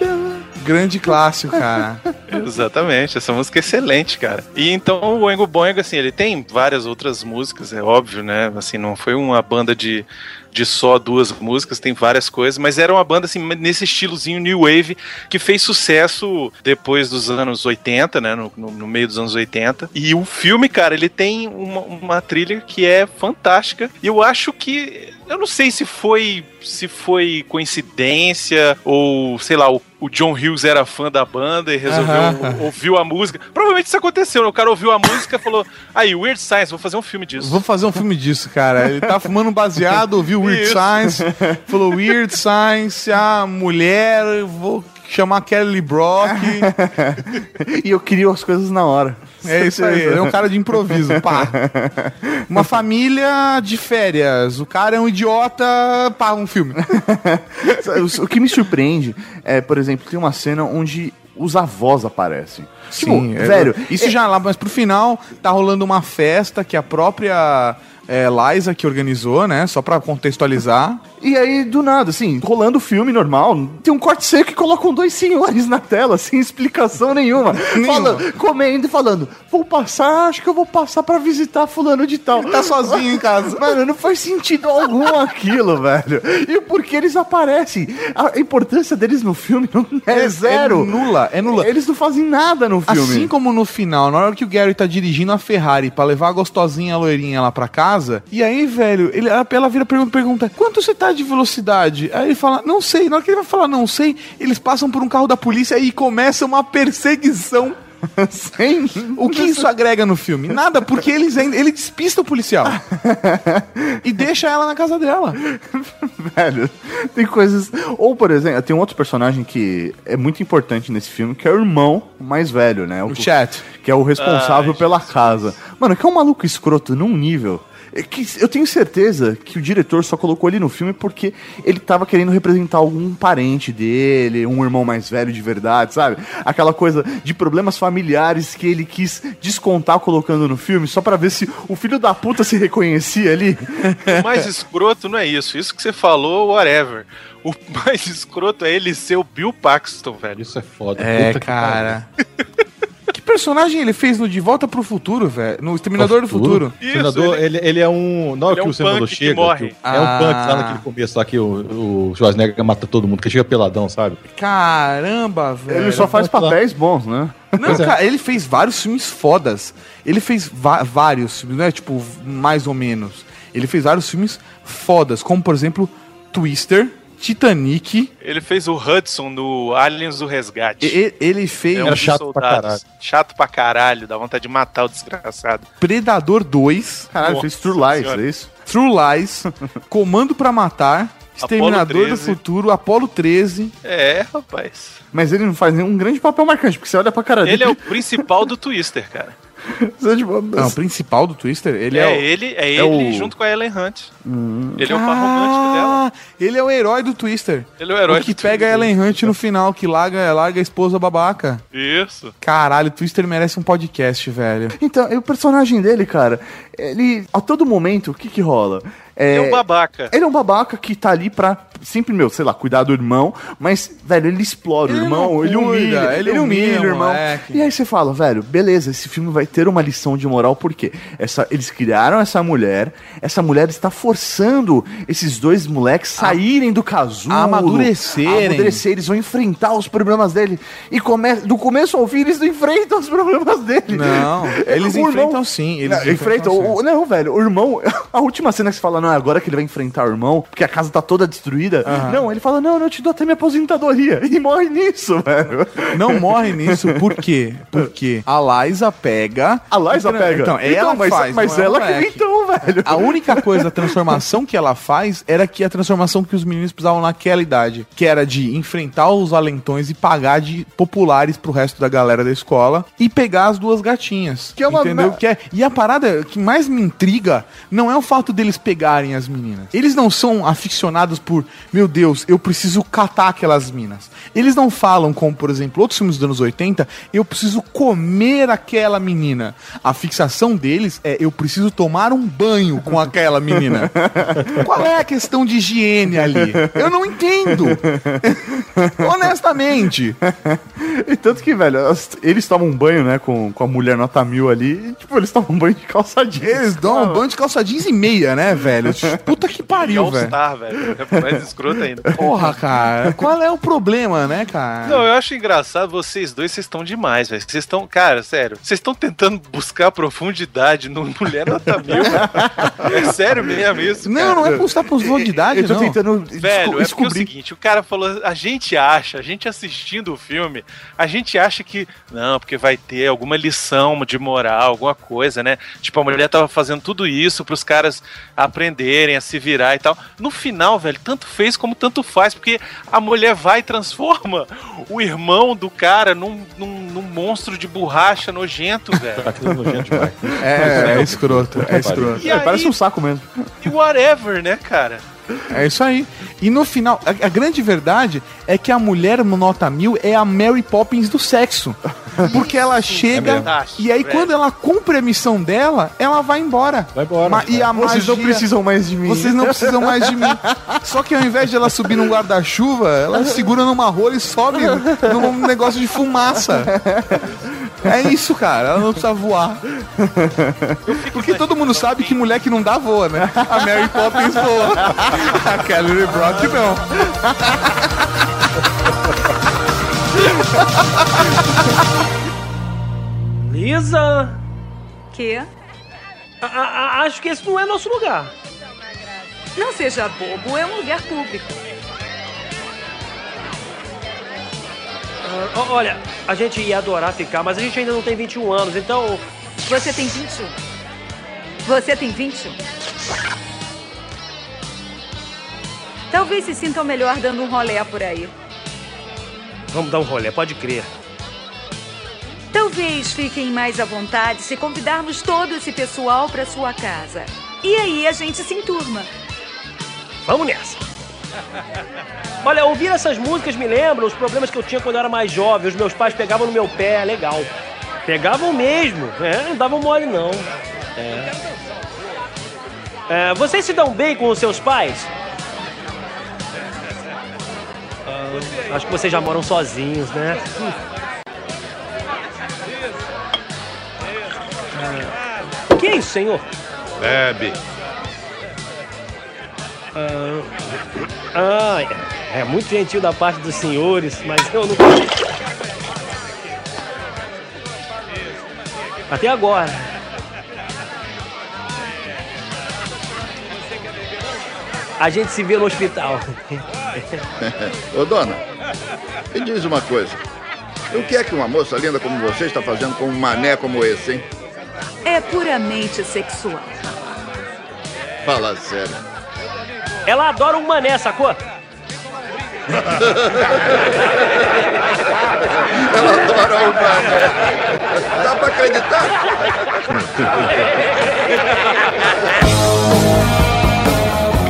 grande clássico, cara.
Exatamente, essa música é excelente, cara. E então o Oingo Boingo, assim, ele tem várias outras músicas, é óbvio, né? Assim, não foi uma banda de, de só duas músicas, tem várias coisas, mas era uma banda, assim, nesse estilozinho New Wave, que fez sucesso depois dos anos 80, né? No, no- no meio dos anos 80. E o filme, cara, ele tem uma, uma trilha que é fantástica. E eu acho que. Eu não sei se foi se foi coincidência ou, sei lá, o, o John Hughes era fã da banda e resolveu
Aham.
ouviu a música. Provavelmente isso aconteceu, né? O cara ouviu a música e falou: Aí, Weird Science, vou fazer um filme disso.
Vou fazer um filme disso, cara. Ele tá fumando um baseado, ouviu Weird
Isso.
Science, falou Weird Science, a mulher, eu vou chamar Kelly Brock.
E eu queria as coisas na hora.
É isso aí, ele é um cara de improviso, pá. Uma família de férias, o cara é um idiota, pá, um filme.
O que me surpreende é, por exemplo, tem uma cena onde os avós aparecem.
Sim,
tipo,
é-
velho,
Isso já lá, mas pro final tá rolando uma festa que a própria é, Liza que organizou, né? Só pra contextualizar.
E aí, do nada, assim, rolando o filme normal, tem um corte seco e colocam dois senhores na tela, sem explicação nenhuma. falando, comendo e falando, vou passar, acho que eu vou passar pra visitar fulano de tal.
Tá sozinho em casa.
Mano, não faz sentido algum aquilo, velho. E por que eles aparecem? A importância deles no filme não é, zero.
É nula, é nula.
Eles não fazem nada no filme.
Assim como no final, na hora que o Gary tá dirigindo a Ferrari pra levar a gostosinha a loirinha lá pra casa, e aí, velho, ele, ela, vira pergunta, pergunta, quanto você tá de velocidade? Aí ele fala, não sei. Na hora que ele vai falar, não sei, eles passam por um carro da polícia e começa uma perseguição.
Sem...
O que isso agrega no filme? Nada, porque eles ele despista o policial. e deixa ela na casa dela.
Velho, tem coisas. Ou, por exemplo, tem um outro personagem que é muito importante nesse filme, que é o irmão mais velho, né?
O Chat.
Que é o responsável
Ai,
pela casa. Mano, que é um maluco escroto num nível. É Que eu tenho certeza que o diretor só colocou ele no filme porque ele tava querendo representar algum parente dele, um irmão mais velho de verdade, sabe? Aquela coisa de problemas familiares que ele quis descontar colocando no filme só pra ver se o filho da puta se reconhecia ali.
O mais escroto não é isso. Isso que você falou, whatever. O mais escroto é ele ser o Bill Paxton, velho.
Isso é foda.
É,
Puta que
cara. Personagem ele fez no De Volta pro Futuro, velho? No Exterminador do Futuro.
O Senador, ele, ele é um. Não é
Ele é
que
um
o senador
punk que
chega.
morre.
que- é um
Ah.
punk lá naquele começo lá que o, o Schwarzenegger mata todo mundo, que chega peladão, sabe?
Caramba, velho.
Ele só faz
pode lá.
papéis bons, né?
Não,
Pois é.
cara, ele fez vários filmes fodas. Ele fez vários filmes, não é tipo, mais ou menos. Ele fez vários filmes fodas, como por exemplo, Twister, Titanic.
Ele fez o Hudson no Aliens do Resgate.
E- ele fez
É um
Era
dos
chato pra
soldados. Chato pra caralho, dá vontade de matar o desgraçado.
Predador 2,
Caralho,
Nossa
fez True Lies,
Senhora.
é isso?
True Lies, Comando pra Matar, Exterminador do
13.
Futuro, Apolo 13.
É, rapaz.
Mas ele não faz nenhum grande papel marcante, porque você olha pra cara
Ele
dele.
é o principal do Twister, cara.
Tipo,
Não, o principal do Twister, ele é,
é,
o-
ele, é,
é
ele
o-
junto com a Ellen Hunt. Ele é o par romântico dela.
Ah, ele é o herói do Twister.
Ele é o herói
que
do
pega a Ellen Hunt no final, que larga, larga a esposa babaca.
Isso.
Caralho, o Twister merece um podcast, velho.
Então, e o personagem dele, cara, ele, a todo momento, o que que rola?
É um babaca.
Ele é um babaca que tá ali pra, sempre, meu, sei lá, cuidar do irmão, mas, velho, ele explora
Ele
o irmão, ele humilha,
ele
ele, humilha
humilha
o irmão.
moleque.
E aí você fala, velho, beleza, esse filme vai ter uma lição de moral, porque essa, eles criaram essa mulher, essa mulher está forçando esses dois moleques saírem do casulo.
a amadurecerem.
a amadurecer, eles vão enfrentar os problemas dele. E come, do começo ao fim, eles não enfrentam os problemas dele.
Não, eles
O irmão-
enfrentam sim. Eles
não, enfrentam. o- não, velho, o irmão. A última cena que você fala, não, é agora que ele vai enfrentar o irmão, porque a casa tá toda destruída. Não, ele fala, não, não, eu te dou até minha aposentadoria. E morre nisso, velho.
Não morre nisso, por quê? Porque a Liza pega.
A Liza pega.
Então,
Então,
ela
mas-
faz.
mas
é
ela que
moleque.
inventou, velho.
A única coisa, a transformação que ela faz era que a transformação que os meninos precisavam naquela idade, que era de enfrentar os valentões e pagar de populares pro resto da galera da escola e pegar as duas gatinhas.
Que é uma
entendeu?
me-
Que é, e a parada que mais me intriga não é o fato deles pegarem as meninas. Eles não são aficionados por, meu Deus, eu preciso catar aquelas minas. Eles não falam como, por exemplo, outros filmes dos anos 80, eu preciso comer aquela menina. A fixação deles é eu preciso tomar um banho com aquela menina. Qual é a questão de higiene ali? Eu não entendo. Honestamente.
E tanto que, velho, eles tomam um banho, né, com, com a mulher nota mil ali. E, tipo, eles tomam um banho de calça jeans.
Eles dão um banho de calça jeans e meia, né, velho? Puta que pariu, velho.
All-Star, velho. É mais escroto ainda.
Porra, cara. Qual é o problema, né, cara?
Não, eu acho engraçado vocês dois, vocês estão demais, velho. Vocês estão, cara, sério, vocês estão tentando buscar profundidade no Mulher Nota Mil. é sério mesmo isso,
Não,
cara?
não é buscar profundidade,
Eu tô
não.
tentando
Velho, é porque é o seguinte, o cara falou, a gente acha, a gente assistindo o filme, a gente acha que, não, porque vai ter alguma lição de moral, alguma coisa, né? Tipo, a mulher tava fazendo tudo isso pros caras aprenderem a se virar e tal. No final, velho, tanto fez como tanto faz, porque a mulher vai e transforma o irmão do cara num, num, num monstro de borracha nojento, velho.
Aquilo é nojento demais.
É, é escroto, é escroto.
E
É,
aí,
parece um saco mesmo.
e whatever, né, cara?
É isso aí. E no final, a, a grande verdade é que a mulher no nota mil é a Mary Poppins do sexo. Porque ela chega
mesmo.
e aí
Velho.
quando ela cumpre a missão dela, ela vai embora.
Vai embora,
Ma- e a
Vocês não
magia-
precisam mais de mim.
Vocês não precisam mais de mim. Só que ao invés de ela subir num guarda-chuva, ela segura numa rola e sobe num negócio de fumaça. É isso, cara. Ela não precisa voar. Porque todo mundo sabe que mulher que não dá voa, né? A Mary Poppins voa. A Kelly Brock não.
Lisa,
Que?
a- a- acho que esse não é nosso lugar.
Não seja bobo, é um lugar público.
Olha, a gente ia adorar ficar, mas a gente ainda não tem 21 anos, então.
Você tem 21. Você tem 21. Talvez se sintam melhor dando um rolé por aí.
Vamos dar um rolê, pode crer.
Talvez fiquem mais à vontade se convidarmos todo esse pessoal para sua casa. E aí a gente se enturma.
Vamos nessa. Olha, ouvir essas músicas me lembram os problemas que eu tinha quando eu era mais jovem. Os meus pais pegavam no meu pé, legal. Pegavam mesmo, é, não davam mole não. É. É, vocês se dão bem com os seus pais? Ah, acho que vocês já moram sozinhos, né? Ah, que é isso, senhor?
Bebe.
Ah, ah, é, é muito gentil da parte dos senhores, mas eu não. Até agora. A gente se vê no hospital.
Ô, dona, me diz uma coisa. O que é que uma moça linda como você está fazendo com um mané como esse, hein?
É puramente sexual.
Fala sério.
Ela adora um mané, sacou?
Ela adora o mané. Dá pra acreditar?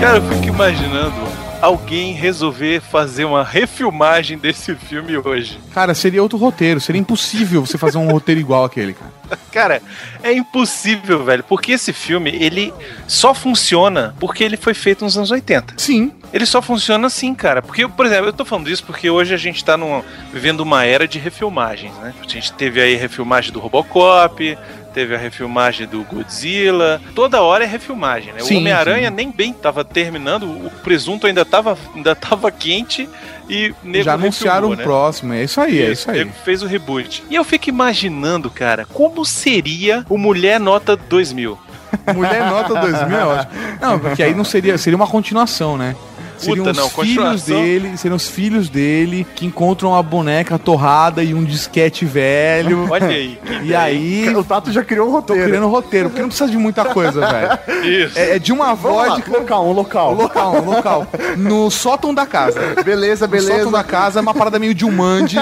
Cara, eu fico imaginando alguém resolver fazer uma refilmagem desse filme hoje.
Cara, seria outro roteiro. Seria impossível você fazer um roteiro igual aquele, cara.
Cara, é impossível, velho, porque esse filme, ele só funciona porque ele foi feito nos anos 80.
Sim.
Ele só funciona assim, cara. Porque, por exemplo, eu tô falando isso porque hoje a gente tá numa, vivendo uma era de refilmagens, né? A gente teve aí refilmagem do Robocop, teve a refilmagem do Godzilla. Toda hora é refilmagem, né?
Sim,
o Homem-Aranha nem bem tava terminando, o presunto ainda tava, ainda tava quente e nego
Já anunciaram o
né?
próximo. É isso aí, é isso aí.
Nego fez o reboot. E eu fico imaginando, cara, como seria o Mulher Nota 2000?
Mulher Nota 2000 é ótimo. Não, porque aí não seria. Seria uma continuação, né? Seriam
Puta,
os
não,
filhos dele, seriam os filhos dele que encontram a boneca torrada e um disquete velho.
Olha aí.
E aí.
O Tato já criou um
Tô
roteiro.
criando roteiro, porque não precisa de muita coisa, velho.
Isso.
É, é de uma
lá,
vodka.
local, um local.
Local, local. No sótão da casa.
Beleza,
No sótão
beleza.
da casa, é uma parada meio de Jumanji.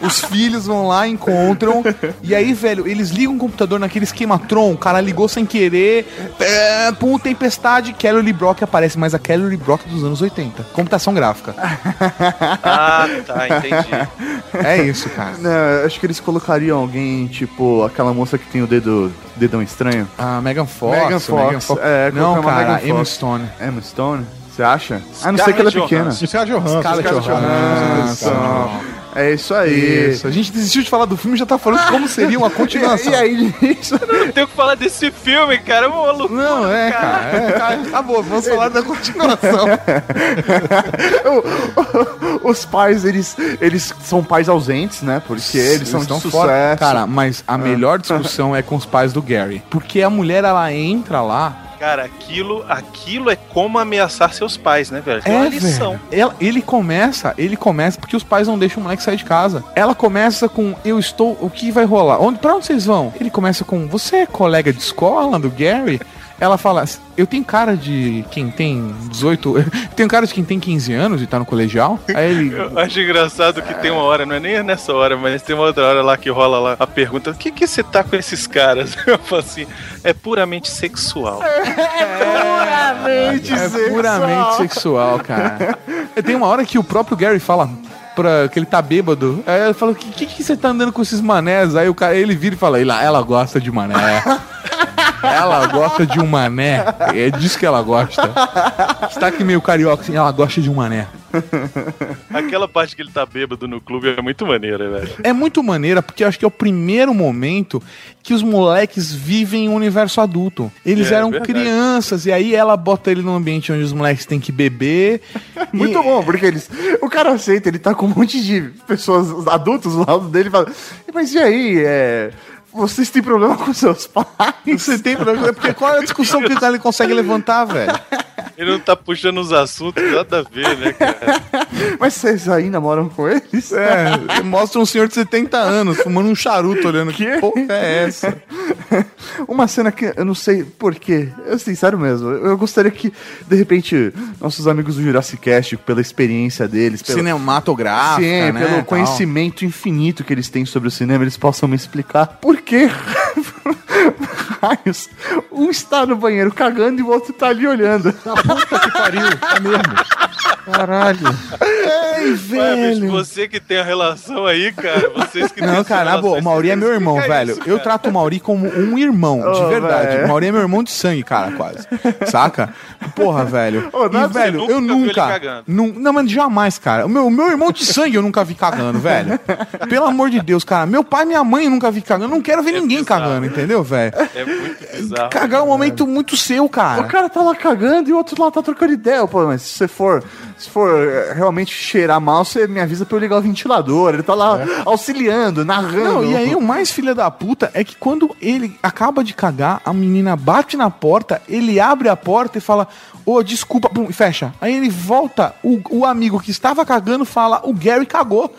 Os filhos vão lá, encontram. E aí, velho, eles ligam o computador naquele esquema Tron. O cara ligou sem querer. É, pum, tempestade. Kelly Brock aparece, mas a Kelly Brock dos anos 80. Computação gráfica.
Ah, tá, entendi.
É isso, cara.
Não, acho que eles colocariam alguém, tipo, aquela moça que tem o dedo dedão estranho.
A Megan Fox.
Megan
a
Fox. É,
não, cara,
Megan
Emma
Fox.
Stone.
Emma Stone? Você acha? A não ser que ela é pequena.
Scarlett Johansson.
Scarlett
Johansson.
Johansson.
É isso aí.
Isso. A gente desistiu de falar do filme e já tá falando de como seria uma continuação.
E, e aí, isso.
Não tenho o que falar desse filme, cara. É uma loucura.
Não, é, cara. É, cara, acabou, vamos falar da continuação.
Os pais, eles, eles são pais ausentes, né? Porque eles, são de
estão
sucesso.
fora. Cara, mas a melhor discussão é com os pais do Gary. Porque a mulher, ela entra lá.
Cara, aquilo, aquilo é como ameaçar seus pais, né, velho? É uma lição.
velho. Ela- ele começa, ele começa porque os pais não deixam o moleque sair de casa. Ela começa com eu estou, o que vai rolar? Onde, pra onde vocês vão? Ele começa com você é colega de escola do Gary? Ela fala, eu tenho cara de quem tem 18, eu tenho cara de quem tem 15 anos e tá no colegial. Aí ele
Eu acho engraçado que tem uma hora, não é nem nessa hora, mas tem uma outra hora lá que rola lá a pergunta: o que que você tá com esses caras? Eu falo assim: é puramente sexual.
Puramente
é puramente sexual, cara. Tem uma hora que o próprio Gary fala pra que ele tá bêbado. Aí ele fala: que, que que você tá andando com esses manés? Aí o cara, ele vira e fala: ela, ela gosta de mané. Ela gosta de um mané. É disso que ela gosta. Está aqui meio carioca assim, ela gosta de um mané.
Aquela parte que ele tá bêbado no clube é muito maneira, velho.
É muito maneira, porque eu acho que é o primeiro momento que os moleques vivem um universo adulto. Eles
É,
eram
verdade.
crianças, e aí ela bota ele num ambiente onde os moleques têm que beber.
Muito bom, porque eles. O cara aceita, ele tá com um monte de pessoas adultos do lado dele e fala. Mas e aí, é. Vocês têm problema com seus pais?
Você tem problema? Porque qual é a discussão que ele consegue levantar, velho?
Ele não tá puxando os assuntos, nada a ver, né, cara?
Mas vocês ainda moram com eles?
É, mostra um senhor de 70 anos fumando um charuto olhando. Que porra é essa?
Uma cena que eu não sei porquê. Eu sincero mesmo. Eu gostaria que, de repente, nossos amigos do Jurassic Cast, pela experiência deles, pela,
Cinematográfica,
Sim,
né,
pelo
tal.
conhecimento infinito que eles têm sobre o cinema, eles possam me explicar por que raios um está no banheiro cagando e o outro tá ali olhando.
Puta que pariu, é mesmo.
Caralho.
Ei,
Ué, bicho, você que tem a relação aí, cara. Vocês que
Não, cara, na boa, o Mauri é meu irmão, velho.
isso,
eu trato o Mauri como um irmão, de
Ô,
verdade.
velho.
O Mauri é meu irmão de sangue, cara, quase. Saca? Porra, velho.
Não é
e, velho,
você
eu
nunca
nunca. nu- não, mas jamais, cara. O meu, o meu irmão de sangue eu nunca vi cagando, velho. Pelo amor de Deus, cara. Meu pai e minha mãe eu nunca vi cagando. Eu não quero ver ninguém
bizarro.
cagando, entendeu, velho?
É muito bizarro.
Cagar é um momento muito seu,
O
cara.
cara tá lá cagando e o outro lá tá trocando ideia. Pô, mas se você for, se for eh, realmente cheirar mal, você me avisa pra eu ligar o ventilador. Ele tá lá auxiliando, narrando.
Não, e aí o mais filha da puta é que quando ele acaba de cagar, a menina bate na porta, ele abre a porta e fala, ô, desculpa, pum, e fecha. Aí ele volta, o, o amigo que estava cagando fala, o Gary cagou.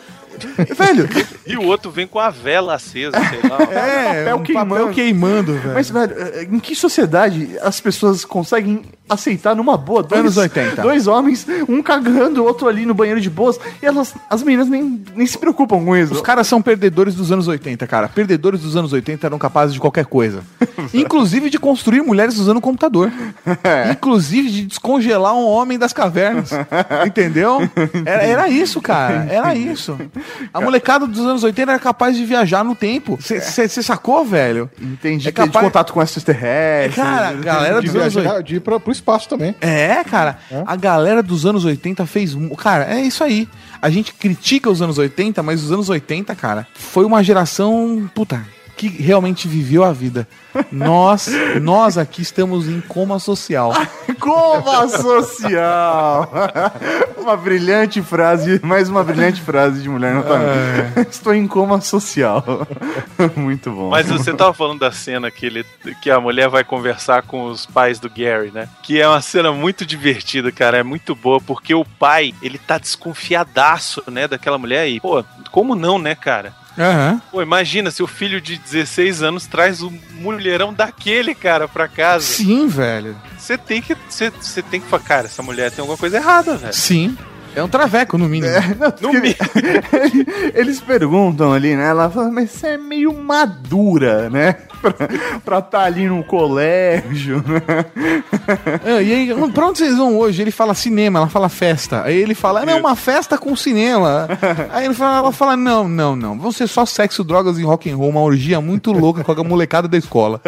Velho,
E o outro vem com a vela acesa, sei lá.
é,
papel
um
queimando.
papel queimando, velho.
Mas, velho, em que sociedade as pessoas conseguem aceitar numa boa dois,
Anos 80.
dois homens, um cagando, o outro ali no banheiro de boas, e elas, as meninas nem, nem se preocupam com isso.
Os caras são perdedores dos anos 80, cara. Perdedores dos anos 80 eram capazes de qualquer coisa. Inclusive de construir mulheres usando computador. Inclusive de descongelar um homem das cavernas. Entendeu? Era, era isso, cara. Era isso. A molecada dos anos 80 era capaz de viajar no tempo. Você sacou, velho?
Entendi.
É
ter de
capaz-
contato com extraterrestres.
Cara, a galera dos anos 80.
viajar, de ir pra, pro espaço também.
É, cara, a galera dos anos 80 fez. Cara, é isso aí. A gente critica os anos 80, mas os anos 80, cara, foi uma geração. Puta. Que realmente viveu a vida. Nós, nós aqui estamos em coma social.
Coma social! uma brilhante frase, mais uma brilhante frase de mulher nota mil. Estou em coma social. Muito bom.
Mas você tava falando da cena que, ele, que a mulher vai conversar com os pais do Gary, né? Que é uma cena muito divertida, cara. É muito boa, porque o pai, ele tá desconfiadaço, né, daquela mulher aí. Pô, como não, né, cara?
Aham.
Pô, imagina, seu filho de 16 anos traz um mulherão daquele, cara, pra casa.
Sim, velho.
Você tem que. Você tem que falar, cara, essa mulher tem alguma coisa errada, velho.
Sim. É um traveco, no mínimo.
No mi-
Eles perguntam ali, né? Ela fala, mas você é meio madura, né? Pra, pra tá ali no colégio, né?
É, e aí, pra onde vocês vão hoje? Ele fala cinema, ela fala festa. Aí ele fala, não, uma festa com cinema. Aí ele fala, ela fala, não, não, não. Vão ser só sexo, drogas e rock and roll, uma orgia muito louca com a molecada da escola.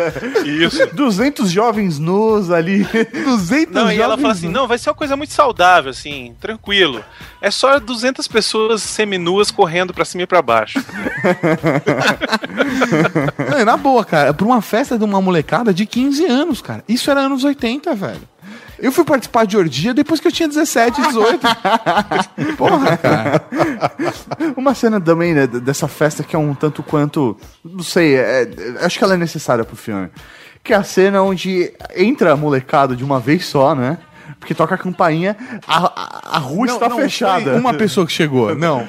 Isso.
200 jovens nus ali.
200
Não, e ela fala assim: não, vai ser uma coisa muito saudável, assim, tranquilo. É só 200 pessoas seminuas correndo pra cima e pra baixo.
É na boa, cara. Pra uma festa de uma molecada de 15 anos, cara. Isso era anos 80, velho. Eu fui participar de orgia depois que eu tinha 17, 18. Porra, cara.
Uma cena também né, dessa festa que é um tanto quanto. Não sei, é- é- acho que ela é necessária pro filme. Que é a cena onde entra a molecada de uma vez só, né? Porque toca a campainha, a, a, a rua
Não,
está
não,
fechada.
Uma pessoa que chegou. Não.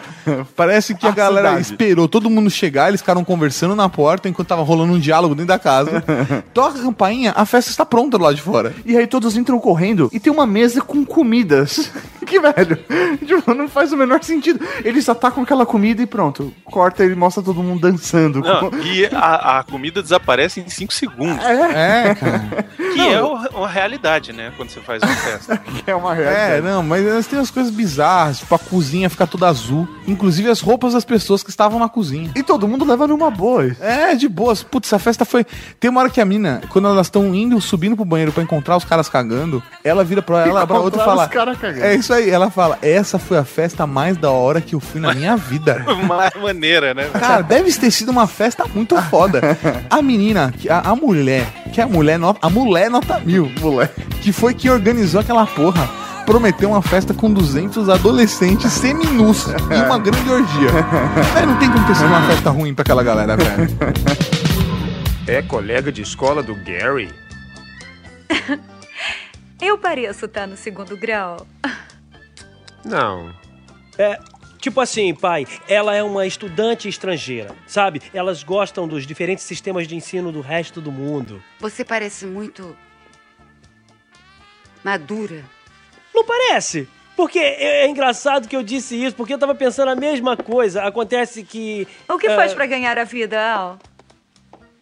Parece que a,
A
galera
cidade.
esperou todo mundo chegar, eles ficaram conversando na porta enquanto tava rolando um diálogo dentro da casa. Toca a campainha, a festa está pronta do lado de fora.
E aí todos entram correndo e tem uma mesa com comidas. que velho, tipo, não faz o menor sentido. Eles atacam aquela comida e pronto. Corta e mostra todo mundo dançando.
Não, e a, a comida desaparece em 5 segundos.
É, cara.
Que é o- uma realidade, né? Quando você faz uma festa.
É uma
É, não, mas elas têm umas coisas bizarras, tipo a cozinha fica toda azul. Inclusive as roupas das pessoas que estavam na cozinha.
E todo mundo leva numa boa.
É, de boas. Putz, a festa foi. Tem uma hora que a mina, quando elas estão indo, subindo pro banheiro pra encontrar os caras cagando, ela vira pra ela, pra outra e fala.
os caras cagando.
É isso aí, ela fala: Essa foi a festa mais da hora que eu fui na minha vida.
Mais maneira, né?
Cara, deve ter sido uma festa muito foda. A menina, a, a mulher, que é a mulher, a mulher nota mil, mulher, que foi que organizou aquela porra, prometeu uma festa com 200 adolescentes seminus e uma grande orgia. Véi, não tem como ter sido uma festa ruim pra aquela galera, velho.
É colega de escola do Gary?
Eu pareço estar no segundo grau.
Não.
É, tipo assim, pai, ela é uma estudante estrangeira, sabe? Elas gostam dos diferentes sistemas de ensino do resto do mundo.
Você parece muito. Madura.
Não parece? Porque é é engraçado que eu disse isso, porque eu tava pensando a mesma coisa. Acontece que.
O que
ah,
faz pra ganhar a vida, Al?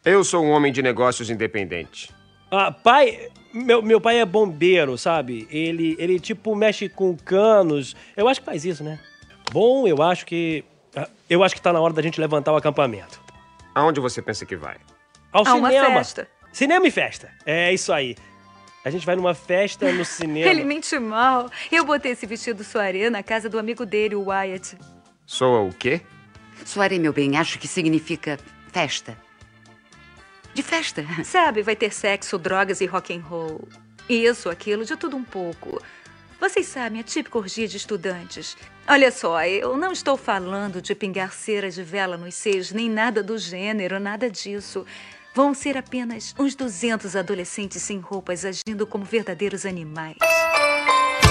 Eu sou um homem de negócios independente.
Ah, pai. Meu, meu pai é bombeiro, sabe? Ele, ele, tipo, mexe com canos. Eu acho que faz isso, né? Bom, eu acho que. ah, Eu acho que tá na hora da gente levantar o acampamento.
Aonde você pensa que vai?
Ao
A uma
cinema.
festa.
Cinema e festa. É isso aí. A gente vai numa festa no cinema.
Ele mente mal. Eu botei esse vestido soirée na casa do amigo dele, o Wyatt.
Soa o quê?
Soirée, meu bem, acho que significa festa. De festa.
Sabe, vai ter sexo, drogas e rock and roll. Isso, aquilo, de tudo um pouco. Vocês sabem, a típica orgia de estudantes. Olha só, eu não estou falando de pingar cera de vela nos seios, nem nada do gênero, nada disso. Vão ser apenas uns 200 adolescentes sem roupas agindo como verdadeiros animais.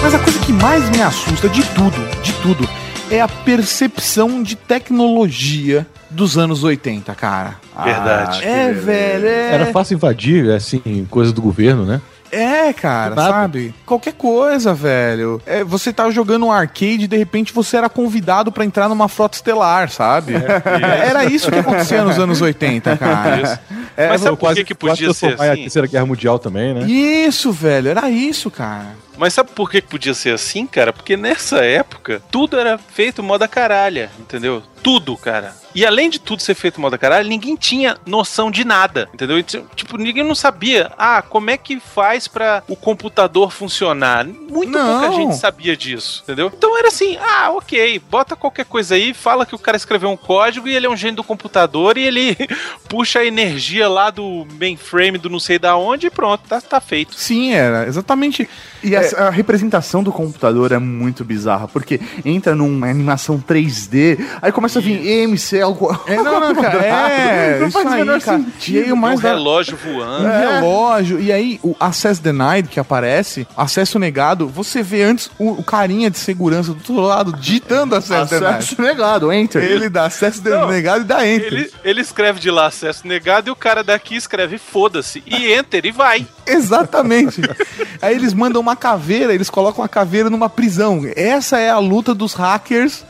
Mas a coisa que mais me assusta de tudo, de tudo, é a percepção de tecnologia dos anos 80, cara.
Verdade.
É, velho, é.
Era fácil invadir, assim, coisas do governo, né?
É, cara,
Nada.
sabe? Qualquer coisa, velho. É, você tá jogando um arcade e de repente você era convidado pra entrar numa frota estelar, sabe? É, era isso que acontecia nos anos 80, cara.
Isso.
É,
Mas sabe
eu
por
quase-
que, podia ser
transformar a
assim?
Terceira Guerra Mundial também, né?
Isso, velho, era isso, cara.
Mas sabe por que podia ser assim, cara? Porque nessa época, tudo era feito moda caralha, entendeu? Tudo, cara. E além de tudo ser feito moda caralho, ninguém tinha noção de nada, entendeu? Tipo, ninguém não sabia, ah, como é que faz pra o computador funcionar? Muito
Não.
pouca gente sabia disso, entendeu? Então era assim, ah, ok, bota qualquer coisa aí, fala que o cara escreveu um código e ele é um gênio do computador e ele puxa a energia lá do mainframe do não sei da onde e pronto, tá, tá feito.
Sim, era exatamente.
E essa- a representação do computador é muito bizarra, porque entra numa animação 3D, aí começa a vir EMC, algo.
É, não, não, cara, é,
Não
isso
faz o
aí,
menor
cara.
sentido.
E aí o mais
um
da-
relógio voando.
Um relógio. E aí, o Access Denied que aparece, acesso negado, você vê antes o, o carinha de segurança do outro lado digitando Acesso,
Acesso negado, enter.
Denied. Ele dá acesso
Não,
negado e dá enter.
Ele, ele escreve de lá acesso negado e o cara daqui escreve foda-se e enter e vai.
Exatamente. aí eles mandam uma caveira, eles colocam a caveira numa prisão. Essa é a luta dos hackers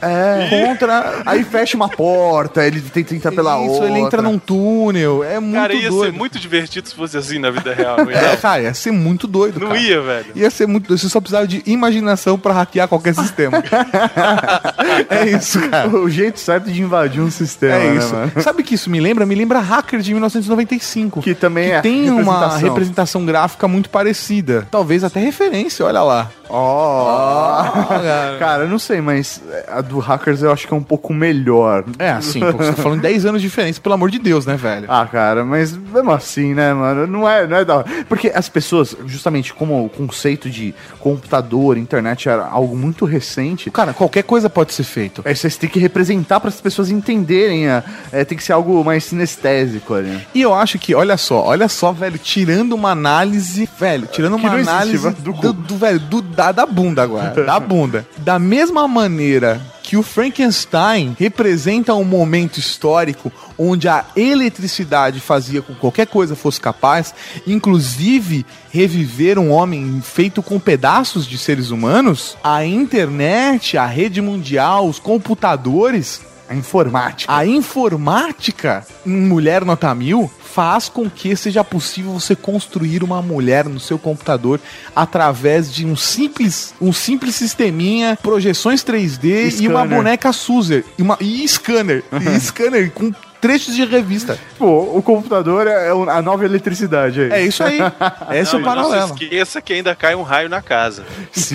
contra.
Aí fecha uma porta, ele tenta entrar pela
Isso,
outra.
ele entra num túnel. É muito
cara, ia
doido.
ser muito divertido se fosse assim na vida real, não ia?
É, cara, ia ser muito doido.
Não
cara.
ia, velho.
Ia ser muito doido. Você só precisava de imaginação pra hackear qualquer sistema. é isso, cara.
O jeito certo de invadir um sistema,
É
né,
isso.
mano?
Sabe o que isso me lembra? Me lembra Hacker de 1995.
Que também é
tem uma
representação.
representação gráfica muito parecida. Talvez até referência, olha lá.
Ó,
cara.
cara, eu não sei, mas a do Hackers eu acho que é um pouco melhor.
É, assim, pô, você tá falando 10 anos de diferença, pelo amor de Deus, né, velho?
Ah, cara, mas mesmo assim, né, mano? Não é, não é da hora. Porque as pessoas, justamente como o conceito de computador, internet era algo muito recente.
Cara, qualquer coisa pode ser feito.
É, vocês têm que representar para as pessoas entenderem. A, é, tem que ser algo mais sinestésico ali.
E eu acho que, olha só, olha só, velho, tirando uma análise, velho, tirando uma
existe,
análise
vai,
do, do, velho, do, da, da bunda agora, da bunda. Da mesma maneira que o Frankenstein representa um momento histórico onde a eletricidade fazia com que qualquer coisa fosse capaz, inclusive reviver um homem feito com pedaços de seres humanos, a internet, a rede mundial, os computadores
A informática.
a informática em Mulher Nota Mil faz com que seja possível você construir uma mulher no seu computador através de um simples, um simples sisteminha, projeções 3D e uma
Scanner.
boneca Suzer e, uma, e scanner, e scanner com trechos de revista.
Pô, o computador é a nova eletricidade aí.
É isso aí. Esse é o
Não, e Não
paralelo.
se esqueça que ainda cai um raio na casa.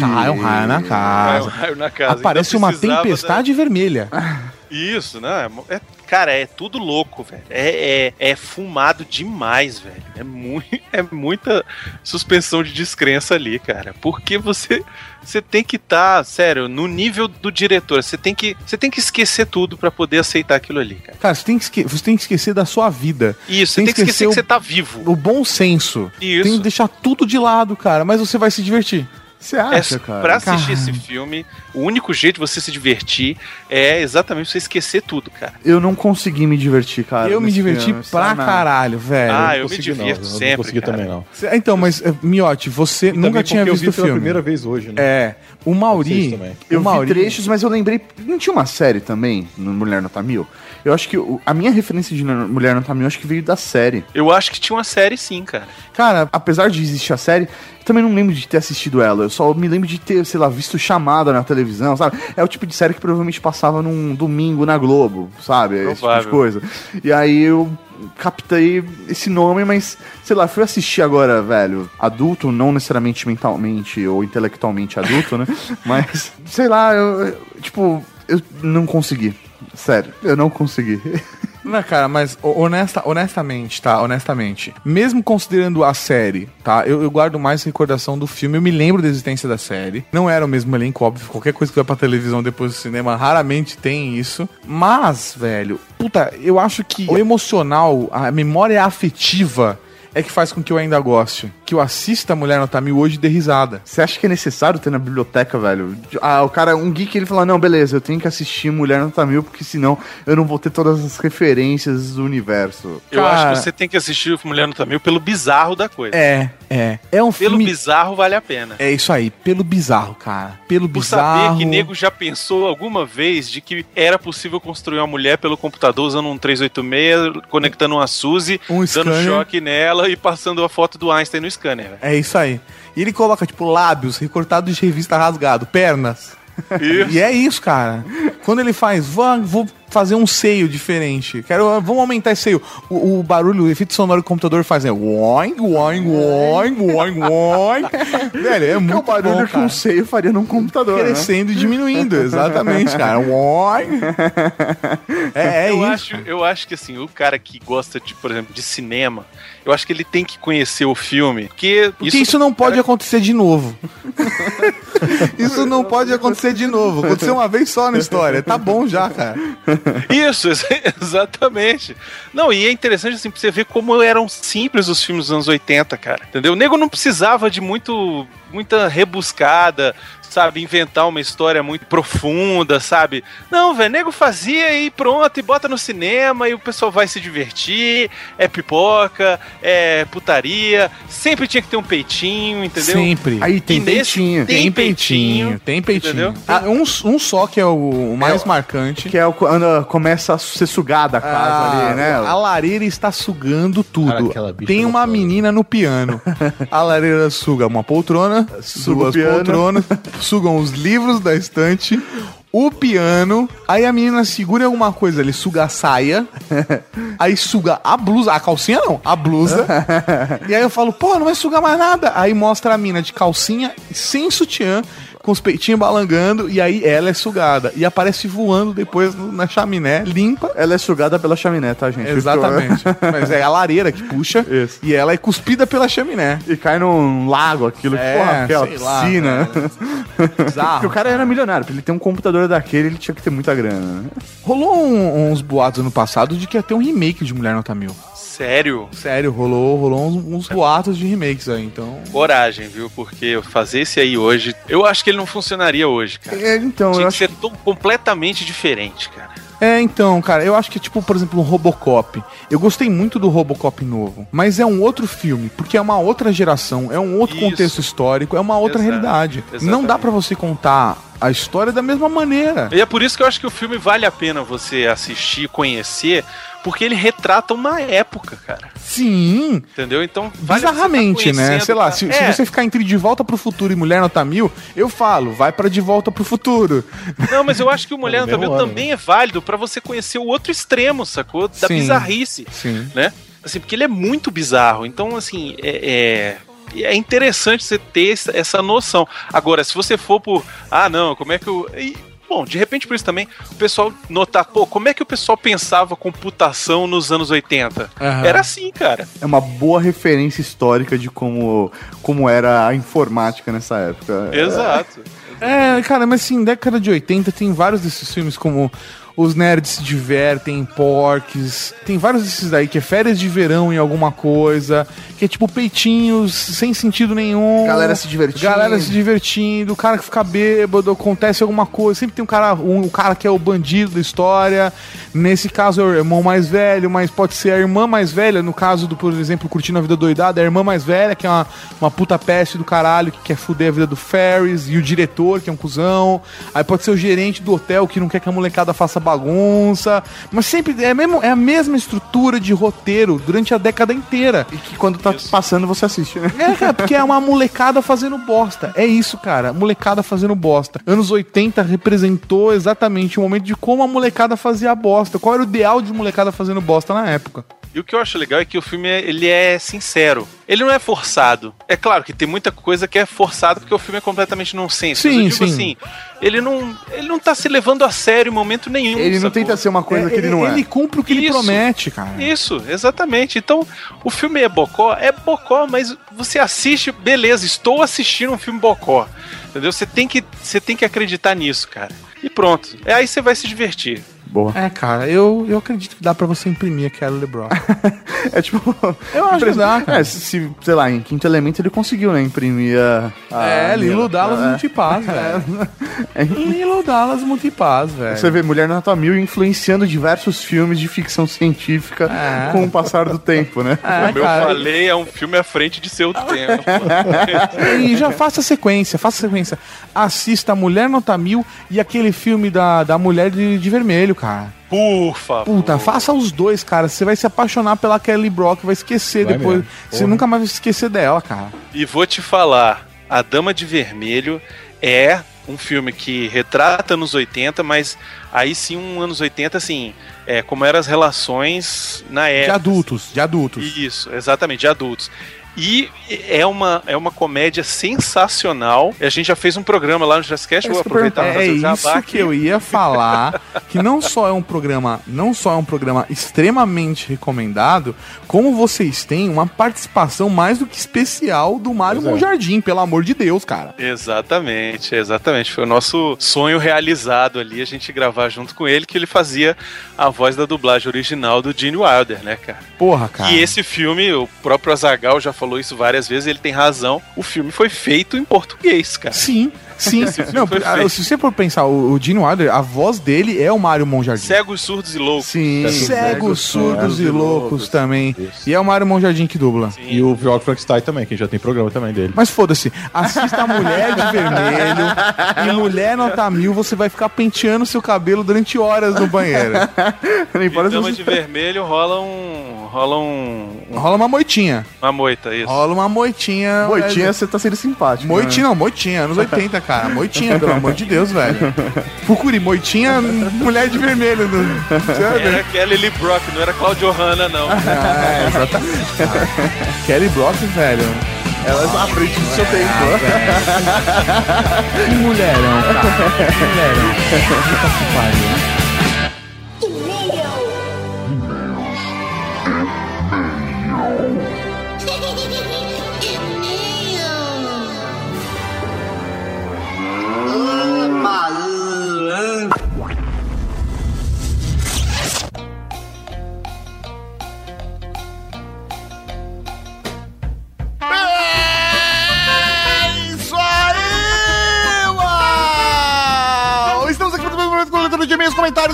Cai um raio na
Cai um
casa.
raio na casa.
Aparece
Então
uma tempestade vermelha.
Isso, né? É, cara, é tudo louco, velho. É, é, é fumado demais, velho. É, mui, é muita suspensão de descrença ali, cara. Porque você. Você tem que estar, sério, no nível do diretor. Você tem que, você tem que esquecer tudo pra poder aceitar aquilo ali, cara.
Cara, você tem, que esque- você tem que esquecer da sua vida.
Isso, você tem que esquecer
o-
que você tá vivo.
o bom senso.
Isso.
Tem que deixar tudo de lado, cara, mas você vai se divertir.
Você
É,
acha, cara?
pra assistir
Cara.
esse filme, o único jeito de você se divertir é exatamente você esquecer tudo, cara.
Eu não consegui me divertir, cara.
eu me diverti
filme,
pra caralho, velho.
Ah,
não
eu me
não.
divirto
Eu
sempre,
Não consegui
cara.
também, não.
Cê- Então, mas, eh, Miotti, você
E
nunca tinha
eu
visto
vi
o
pela
filme.
primeira vez hoje, né?
É, o Mauri...
também.
Eu
o Mauri,
vi trechos, mas eu lembrei. Não tinha uma série também no Mulher Nota Mil? Eu acho que o- a minha referência de Mulher Nota Mil acho que veio da série.
Eu acho que tinha uma série sim, cara.
Cara,
Apesar de existir a série, eu também não lembro de ter assistido ela. Eu só me lembro de ter, sei lá, visto chamada na televisão, sabe? É o tipo de série que provavelmente passava num domingo na Globo, sabe? Esse tipo de
Provável.
coisa. E aí eu captei esse nome, mas, sei lá, fui assistir agora, velho, adulto, não necessariamente mentalmente ou intelectualmente adulto, né? Mas, sei lá, eu- tipo, eu não consegui. Sério, eu não consegui.
Não, cara, mas ho- honesta, honestamente, tá? Honestamente. Mesmo considerando a série, tá? Eu, eu guardo mais recordação do filme. Eu me lembro da existência da série. Não era o mesmo elenco, óbvio. Qualquer coisa que vai pra televisão depois do cinema raramente tem isso. Mas, velho, puta, eu acho que o emocional, a memória afetiva é que faz com que eu ainda goste. Que eu assista Mulher Nota Mil hoje e dê risada.
Você acha que é necessário ter na biblioteca, velho? Ah, o cara, um geek, ele fala, não, beleza, eu tenho que assistir Mulher Nota Mil, porque senão eu não vou ter todas as referências do universo.
Eu
Cara-
acho que você tem que assistir Mulher no Tamil pelo bizarro da coisa.
É, é. É um
Pelo
filme...
bizarro vale a pena.
É isso aí, pelo bizarro, cara. Pelo
Por
bizarro.
saber que nego já pensou alguma vez de que era possível construir uma mulher pelo computador usando um 386, conectando uma Suzy,
Um
dando
scanner.
choque nela e passando a foto do Einstein no scanner. velho.
É isso aí. E ele coloca, tipo, lábios recortados de revista rasgado, pernas.
Isso.
E é isso, cara. Quando ele faz, vou, vou fazer um seio diferente. Quero, vamos aumentar esse seio. O, o barulho, o efeito sonoro que o computador faz é oing, oing, oing, oing, oing. Velho, é
Que
muito
é o barulho
bom,
que
cara.
um seio faria num computador, né?
Crescendo e diminuindo, exatamente, cara. Oing. É, é
eu,
isso.
acho, eu acho que assim, o cara que gosta de, por exemplo, de cinema, eu acho que ele tem que conhecer o filme. Porque,
Porque isso, não pode acontecer de novo. isso não pode acontecer de novo. Aconteceu uma vez só na história. Tá bom já, cara.
Isso, ex- exatamente. Não, e é interessante assim, pra você ver como eram simples os filmes dos anos 80, cara. Entendeu? O nego não precisava de muito muita rebuscada, sabe, inventar uma história muito profunda, sabe? Não, velho, nego fazia e pronto, e bota no cinema e o pessoal vai se divertir, é pipoca, é putaria, sempre tinha que ter um peitinho, entendeu?
Sempre.
Aí tem peitinho.
tem peitinho,
tem peitinho.
entendeu?
Ah, um, um só que é o, o mais marcante.
Que é o quando começa a ser sugada a casa
Ah,
ali, né?
A lareira está sugando tudo.
Cara,
Tem uma menina no piano. A lareira suga uma poltrona,
Suga
duas
piano.
poltronas, sugam os livros da estante. O piano, aí a menina segura alguma coisa ali, suga a saia, aí suga a blusa, a calcinha não, a blusa. e aí eu falo, pô, não vai sugar mais nada. Aí mostra a mina de calcinha, sem sutiã, com os peitinhos balangando, e aí ela é sugada. E aparece voando depois na chaminé, limpa.
Ela é sugada pela chaminé, tá, gente?
Exatamente. Mas é a lareira que puxa
Isso.
e ela é cuspida pela chaminé.
E cai num lago aquilo,
É,
porra, aquela
sei lá,
piscina.
Bizarro.
Porque o cara era milionário, pra ele ter um computador daquele, ele tinha que ter muita grana. né?
Rolou um- uns boatos ano passado de que ia ter um remake de Mulher Nota Mil.
Sério?
Sério, rolou, rolou uns, uns boatos de remakes aí, então.
Coragem, viu? Porque fazer esse aí hoje, eu acho que ele não funcionaria hoje, cara.
É, então,
Tinha
eu
que
acho
ser tão completamente diferente, cara.
É, então, cara, eu acho que, tipo, por exemplo, o Robocop. Eu gostei muito do Robocop novo, mas é um outro filme, porque é uma outra geração, é um outro
Isso.
contexto histórico, é uma outra
Exato,
realidade. Não
exatamente.
dá pra você contar a história da mesma maneira.
E é por isso que eu acho que o filme vale a pena você assistir, conhecer, porque ele retrata uma época, cara.
Sim,
Entendeu? Então, vale
Bizarramente,
tá
né? Sei lá, se,
É,
se você ficar entre De Volta pro Futuro e Mulher Nota Mil, eu falo, vai pra De Volta pro Futuro.
Não, mas eu acho que o Mulher
É o
no Tabel
mesmo ano,
também é válido pra você conhecer o outro extremo, sacou? Da
Sim.
bizarrice,
Sim.
né? Assim, porque ele é muito bizarro. Então, assim, é... é... é interessante você ter essa- noção. Agora, se você for por. Ah, não, como é que eu. e, Bom, de repente por isso também o pessoal notar, pô, como é que o pessoal pensava computação nos anos 80?
Aham.
Era assim, cara.
É uma boa referência histórica de como, como era a informática nessa época.
Exato.
É, cara, mas assim, década de 80 tem vários desses filmes como Os Nerds se Divertem, Porques, tem vários desses daí que é férias de verão em alguma coisa, que é tipo peitinhos sem sentido nenhum.
Galera se divertindo.
Galera se divertindo, o cara que fica bêbado, acontece alguma coisa, sempre tem um cara, um, um cara que é o bandido da história. Nesse caso é o irmão mais velho, mas pode ser a irmã mais velha, no caso do, por exemplo, Curtindo a Vida Doidada, é a irmã mais velha, que é uma, uma puta peste do caralho, que quer fuder a vida do Ferris, e o diretor, que é um cuzão. Aí pode ser o gerente do hotel, que não quer que a molecada faça bagunça. Mas sempre é, mesmo, é a mesma estrutura de roteiro durante a década inteira.
E que quando tá passando você assiste, né?
É, cara, porque é uma molecada fazendo bosta. É isso, cara. Molecada fazendo bosta. Anos 80 representou exatamente o momento de como a molecada fazia bosta. Qual era o ideal de molecada fazendo bosta na época.
E o que eu acho legal é que o filme é- ele é sincero. Ele não é forçado. É claro que tem muita coisa que é forçado porque o filme é completamente nonsense.
Sim,
Mas eu digo
sim.
assim, ele não, ele não tá se levando a sério em momento nenhum.
Ele não
sacou?
tenta ser uma coisa que ele não é.
Ele cumpre o que ele
Isso.
promete, cara.
Isso, exatamente. Então, o filme é bocó, é bocó, mas você assiste, beleza, estou assistindo um filme bocó. Entendeu? Você tem que, você tem que acreditar nisso, cara. E pronto. É aí você vai se divertir.
Boa.
É, cara, eu, eu acredito que dá pra você imprimir aquela LeBron.
É tipo.
Eu acho que dá, cara.
É, se, se, sei lá, em quinto elemento ele conseguiu, né? Imprimir a. a
É, Lilo Dallas
é.
Multipaz, velho. Lilo Dallas Multipaz, velho.
Você vê Mulher Nota Mil influenciando diversos filmes de ficção científica
É.
com o passar do tempo, né?
É,
Como eu
cara.
falei, é um filme à frente de seu tempo.
E já faça a sequência, faça a sequência. Assista Mulher Nota Mil e aquele filme da, da Mulher de, de Vermelho, cara.
Por favor.
Puta, faça os dois, cara. Você vai se apaixonar pela Kelly Brock, vai esquecer
Vai
depois. Você nunca mais vai esquecer dela, cara.
E vou te falar, A Dama de Vermelho é um filme que retrata anos 80, mas aí sim, um anos 80, assim, é, como eram as relações na
De
época.
adultos, de adultos.
Isso, exatamente, de adultos. E é uma, é uma comédia sensacional. A gente já fez um programa lá no Jazzcast, vou aproveitar pra
É
fazer o
isso
jabá
que eu ia falar, que não só é um programa, não só é um programa extremamente recomendado, como vocês têm uma participação mais do que especial do Mário
Pois é.
Monjardim, pelo amor de Deus, cara.
Exatamente, exatamente. Foi o nosso sonho realizado ali, a gente gravar junto com ele, que ele fazia a voz da dublagem original do Gene Wilder, né, cara?
Porra, cara.
E esse filme, o próprio Azagal já falou isso várias vezes, ele tem razão. O filme foi feito em português, cara.
Sim, sim. Não, ah, se você for pensar, o, o Gene Wilder, a voz dele é o Mário Monjardim.
Cegos, surdos e loucos.
Sim.
Cegos, surdos e loucos também.
Isso.
E é o Mário Monjardim que dubla.
E o Vlog Frankenstein também, que já tem programa também dele.
Mas foda-se, assista a Mulher de Vermelho e Mulher Nota Mil, você vai ficar penteando seu cabelo durante horas no banheiro.
Nem
E
você-
de Vermelho rola um. rola um. um-
Rola uma moitinha.
uma moita, isso.
Rola uma moitinha.
Moitinha, você tá sendo simpático.
Moitinha, não, moitinha, anos 80, cara. Moitinha, pelo amor de Deus, velho. Procure moitinha, mulher de vermelho. No... Ver.
Era Kelly Lee Brock, não era Claudio Hanna, não.
É, exatamente. cara. Kelly Brock, velho.
Ela é à frente do seu tempo.
Que mulherão, cara. Que mulherão. Puta que pariu.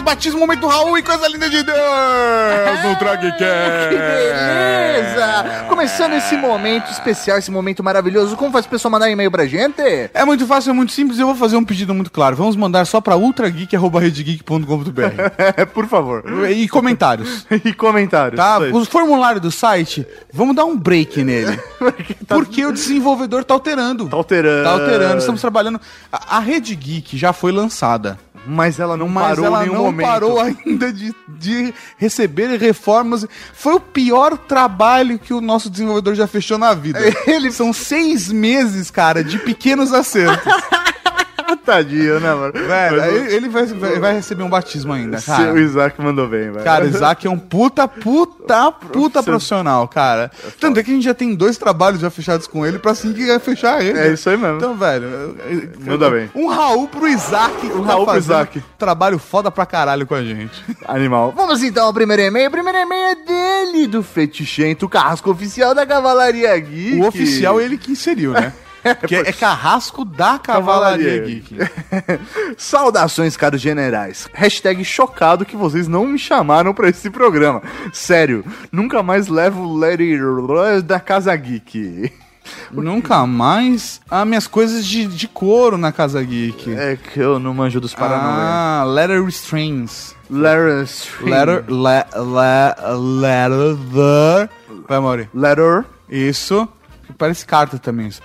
Comentários, batismo, momento Raul e coisa linda de Deus no Dragcast.
Que beleza! Começando esse momento especial, esse momento maravilhoso, como faz o pessoal mandar e-mail pra gente?
É muito fácil, é muito simples. Eu vou fazer um pedido muito claro. Vamos mandar só para ultrageek.com.br.
Por favor.
E comentários.
E comentários.
Tá? O formulário do site, vamos dar um break nele. Porque o desenvolvedor tá alterando.
Tá alterando.
Tá alterando. Estamos trabalhando. A, a Rede Geek já foi lançada.
Mas ela não
Mas
parou
ela
em nenhum
não
momento.
parou ainda de, de receber reformas. Foi o pior trabalho que o nosso desenvolvedor já fechou na vida.
Ele-
São seis meses, cara, de pequenos acertos.
Tadinho, né, mano?
Velho,
Mas o-
ele, vai, vai, vai receber um batismo ainda,
Seu
cara.
Isaac mandou bem, velho.
Cara, Isaac é um puta, puta, puta profissional, cara. Tanto é que a gente já tem dois trabalhos já fechados com ele pra assim que vai fechar ele.
É isso aí mesmo.
Então, velho.
Manda bem.
Um Raul pro Isaac. Um
Raul pro Isaac.
Trabalho foda pra caralho com a gente.
Animal. Vamos então ao primeiro e-mail. O primeiro e-mail é dele, do Fetichento, carrasco oficial da Cavalaria Geek.
O oficial ele que inseriu, né? É, carrasco da Cavalaria
Cavalaria.
Geek.
Saudações, caros generais. Hashtag chocado que vocês não me chamaram pra esse programa. Sério, nunca mais levo o Larry da Casa Geek.
Nunca mais. Ah, minhas coisas de, de couro na Casa Geek.
É que eu não manjo dos Paranauê.
Ah, letter restraints.
Letter...
Letter, le, le, letter, vai, Mauri.
Letter...
Isso. Parece carta também isso.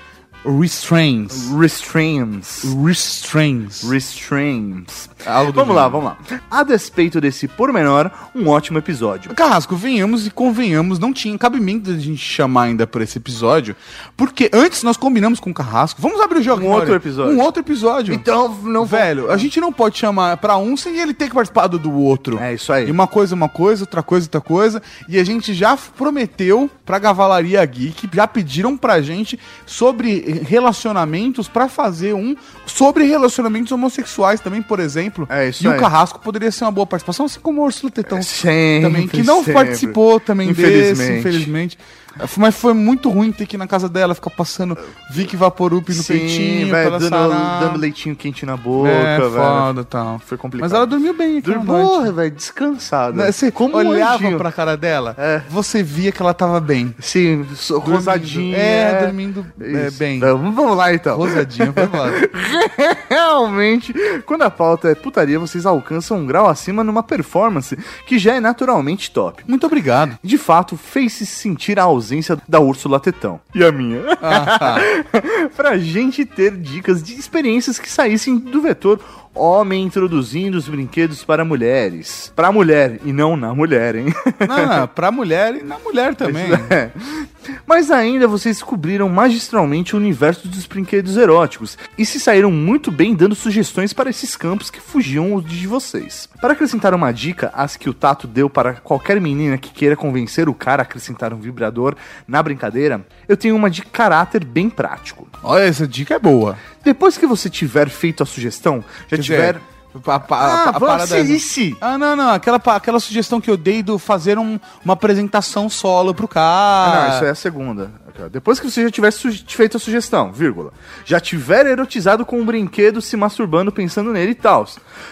Restraints.
Restraints.
Restraints.
Restraints.
Algo
Vamos lá,
gênero.
vamos lá. A despeito desse pormenor, um ótimo episódio.
Carrasco, venhamos e convenhamos, não tinha cabimento da gente chamar ainda por esse episódio, porque antes nós combinamos com o Carrasco, vamos abrir o jogo.
Um
Mauri.
outro episódio.
Um outro episódio.
Então, não
Velho, a gente não pode chamar pra um sem ele ter que participar do, do outro.
É isso aí.
E uma coisa, uma coisa, outra coisa, outra coisa. E a gente já prometeu pra Cavalaria Geek, já pediram pra gente sobre relacionamentos pra fazer um sobre relacionamentos homossexuais também, por exemplo.
É isso
e
aí.
o Carrasco poderia ser uma boa participação, assim como o Ursula Tetão
Sempre,
também, que não
sempre.
participou também
Infelizmente.
desse, infelizmente. Mas foi muito ruim ter que ir na casa dela, ficar passando Vic Vaporup no
Sim,
peitinho, ela
dando, dando leitinho quente na boca,
É,
velho.
foda, tal.
Foi complicado.
Mas ela dormiu bem
Dormiu,
noite.
porra, velho, descansada.
Né, Você
Como
olhava pra cara dela,
É.
você via que ela tava bem.
Sim, rosadinha.
É, dormindo é, bem.
Então, vamos lá então.
Rosadinha, foi foda.
Realmente, quando a pauta é putaria, vocês alcançam um grau acima numa performance que já é naturalmente top.
Muito obrigado.
De fato, fez-se sentir a ausência da Úrsula Tetão. E a minha?
Ah,
pra gente ter dicas de experiências que saíssem do vetor homem introduzindo os brinquedos para mulheres. Pra mulher e não na mulher, hein?
não, não, pra mulher e na mulher também.
É. Mas ainda vocês descobriram magistralmente o universo dos brinquedos eróticos e se saíram muito bem dando sugestões para esses campos que fugiam de vocês. Para acrescentar uma dica, as que o Tato deu para qualquer menina que queira convencer o cara a acrescentar um vibrador na brincadeira, eu tenho uma de caráter bem prático.
Olha, essa dica é boa.
Depois que você tiver feito a sugestão, já
Quer
tiver.
dizer, A, a,
Ah,
a, a
vamos
parada-
esse.
Ah, não, não. Aquela, aquela sugestão que eu dei do fazer um- uma apresentação solo pro cara.
Ah, não, isso é a segunda. Depois que você já tiver feito a sugestão, vírgula, já tiver erotizado com um brinquedo, se masturbando pensando nele e tal.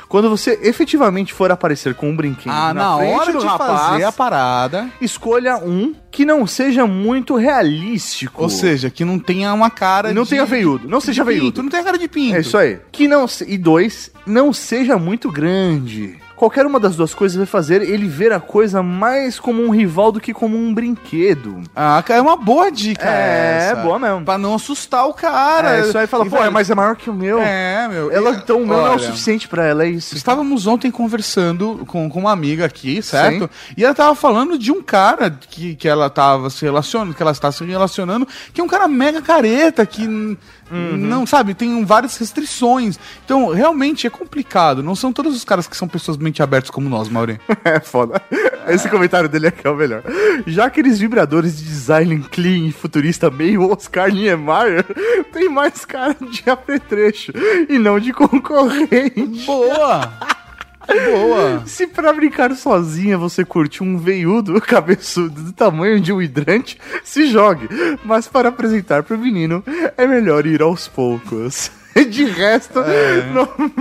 Quando você efetivamente for aparecer com um brinquedo
Ah, na, hora
do
de
rapaz,
fazer a parada.
escolha um que não seja muito realístico.
Ou seja, que não tenha uma cara
não
de-
tenha veiudo, não seja
pinto,
veiudo.
Não tenha cara de pinto.
É isso aí. Que não e dois, não seja muito grande. Qualquer uma das duas coisas vai fazer ele ver a coisa mais como um rival do que como um brinquedo.
Ah, cara, é uma boa dica
É,
essa.
boa mesmo.
Pra não assustar o cara.
É, isso aí fala,
E,
pô,
velho,
mas é maior que o meu.
É, meu.
Ela, então o meu não é o
olha,
suficiente pra ela, é isso.
Estávamos ontem conversando com, com uma amiga aqui, certo? E ela tava falando de um cara que, que ela tava se relacionando, que ela está se relacionando, que é um cara mega careta, que
Uhum.
não, sabe, tem várias restrições. Então, realmente é complicado. Não são todos os caras que são pessoas mente abertas como nós, Mauri.
É foda. Esse comentário dele aqui é o melhor. Já aqueles vibradores de design clean e futurista meio Oscar Niemeyer tem mais cara de apetrecho e não de concorrente.
Boa! Boa!
Se pra brincar sozinha você curte um veiudo cabeçudo do tamanho de um hidrante, se jogue. Mas para apresentar pro menino, é melhor ir aos poucos. De resto, no-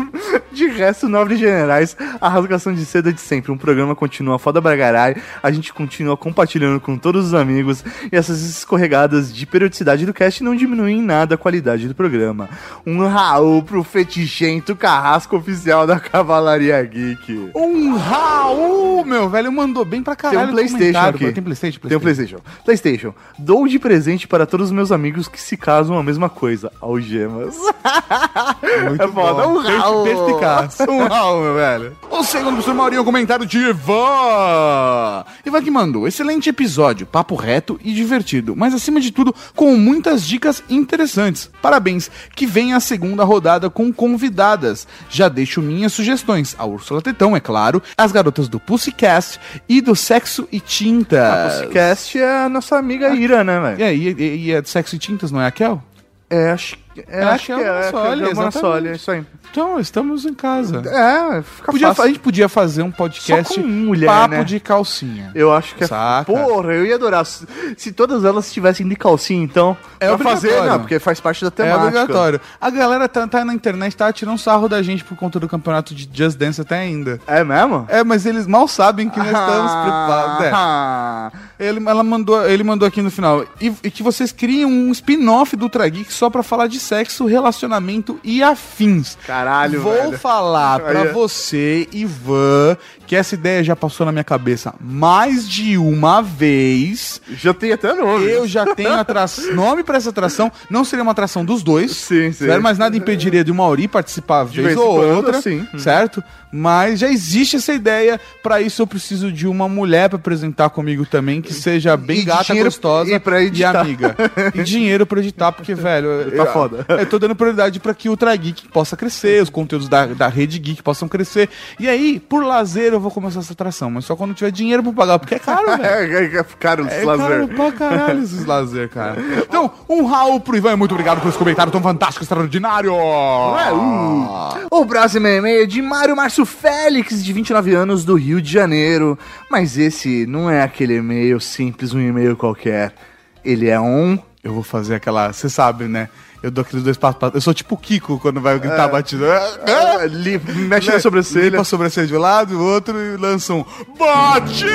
de resto, nobres generais, a rasgação de seda é de sempre. Um programa continua foda bragarai, a gente continua compartilhando com todos os amigos e essas escorregadas de periodicidade do cast não diminuem em nada a qualidade do programa. Um Raul pro fetichento carrasco oficial da Cavalaria Geek.
Um Raul, meu velho, mandou bem pra caralho.
Tem um Playstation aqui.
Tem Playstation?
Tem um Playstation. Playstation. Dou de presente para todos os meus amigos que se casam a mesma coisa. Algemas.
Muito
é foda.
bom.
Um Raul.
Perspicaz. Um Raul, meu velho. O segundo professor Maurinho, o comentário de Ivan. Ivan que mandou. Excelente episódio, papo reto e divertido, mas acima de tudo, com muitas dicas interessantes. Parabéns. Que venha a segunda rodada com convidadas. Já deixo minhas sugestões. A Úrsula Tetão, é claro, as garotas do Pussycast e do Sexo e Tinta.
A Pussycast é a nossa amiga Ira, né, velho?
É, e, e, e é do Sexo e Tintas, não é a Kel?
É, acho, é,
É,
acho que
é
é.
uma
acho que
Soli,
é uma
exatamente.
Soli, é isso aí.
Então, estamos em casa.
É, fica
Podia,
fácil.
a gente podia fazer um podcast
Só com mulher,
papo
né?
de calcinha.
Eu acho que é.
Saca.
Porra, eu ia adorar. Se se todas elas estivessem de calcinha, então.
É
pra
obrigatório.
fazer, não, porque faz parte da
É
temática.
obrigatório. A galera tá, tá na internet, tá tirando sarro da gente por conta do campeonato de Just Dance até ainda.
É mesmo?
É, mas eles mal sabem que nós estamos preparados. É.
Ah,
Ele, ela mandou, ele mandou aqui no final. E, e que vocês criem um spin-off do Ultra Geek só pra falar de sexo, relacionamento e afins.
Caralho,
Vou
velho.
falar pra
Aí é.
você, Ivan, que essa ideia já passou na minha cabeça mais de uma vez.
Já tem até nome.
Eu já tenho atra... nome pra essa atração. Não seria uma atração dos dois.
Sim, sim.
Certo? Mas nada impediria de o Mauri participar vez,
vez
ou
quando,
outra.
sim.
Certo? Mas já existe essa ideia. Pra isso eu preciso de uma mulher pra apresentar comigo também, que seja bem
E
gata,
dinheiro-
gostosa
e pra editar.
amiga. E dinheiro pra editar, porque, velho,
Tá foda. Foda.
Eu tô dando prioridade pra que o Ultra Geek possa crescer, os conteúdos da, da rede Geek possam crescer. E aí, por lazer, eu vou começar essa atração, mas só quando tiver dinheiro pra pagar, porque é caro, velho.
É, é caro
É
esse lazer.
caro pra caralho esses lazer, cara. Então, um Raul pro Ivan, muito obrigado por esse comentário tão fantástico, extraordinário.
É, uh. O próximo e-mail é de Mário Márcio Félix, de 29 anos, do Rio de Janeiro. Mas esse não é aquele e-mail simples, um e-mail qualquer. Ele é um.
Eu vou fazer aquela. Você sabe, né? Eu dou aqueles dois passos. pra- Eu sou tipo o Kiko quando vai gritar
É.
a batida.
É, li- mexe na sobrancelha.
Limpa a sobrancelha de um lado e o outro e lança um. Batismo!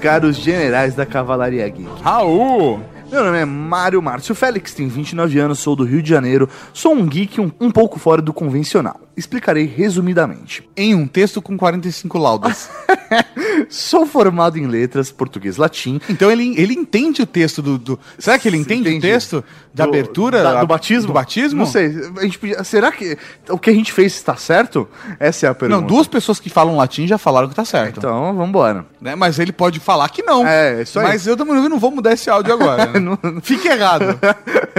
Caros generais da Cavalaria Geek.
Raul!
Meu nome é Mário Márcio Félix, tenho 29 anos, sou do Rio de Janeiro, sou um geek um, um pouco fora do convencional. Explicarei resumidamente.
Em um texto com 45 laudas.
Sou formado em letras, português latim.
Então ele, ele entende o texto do. do- Será que ele entende
Entendi.
o texto da
Do-
abertura?
da- do batismo?
Do batismo?
Não sei. A gente podia- será que o que a gente fez está certo? Essa é a pergunta.
Não, duas pessoas que falam latim já falaram que tá certo.
Então, vambora.
Né? Mas ele pode falar que não.
É, isso aí.
Mas eu também não vou mudar esse áudio agora. né? Fique errado.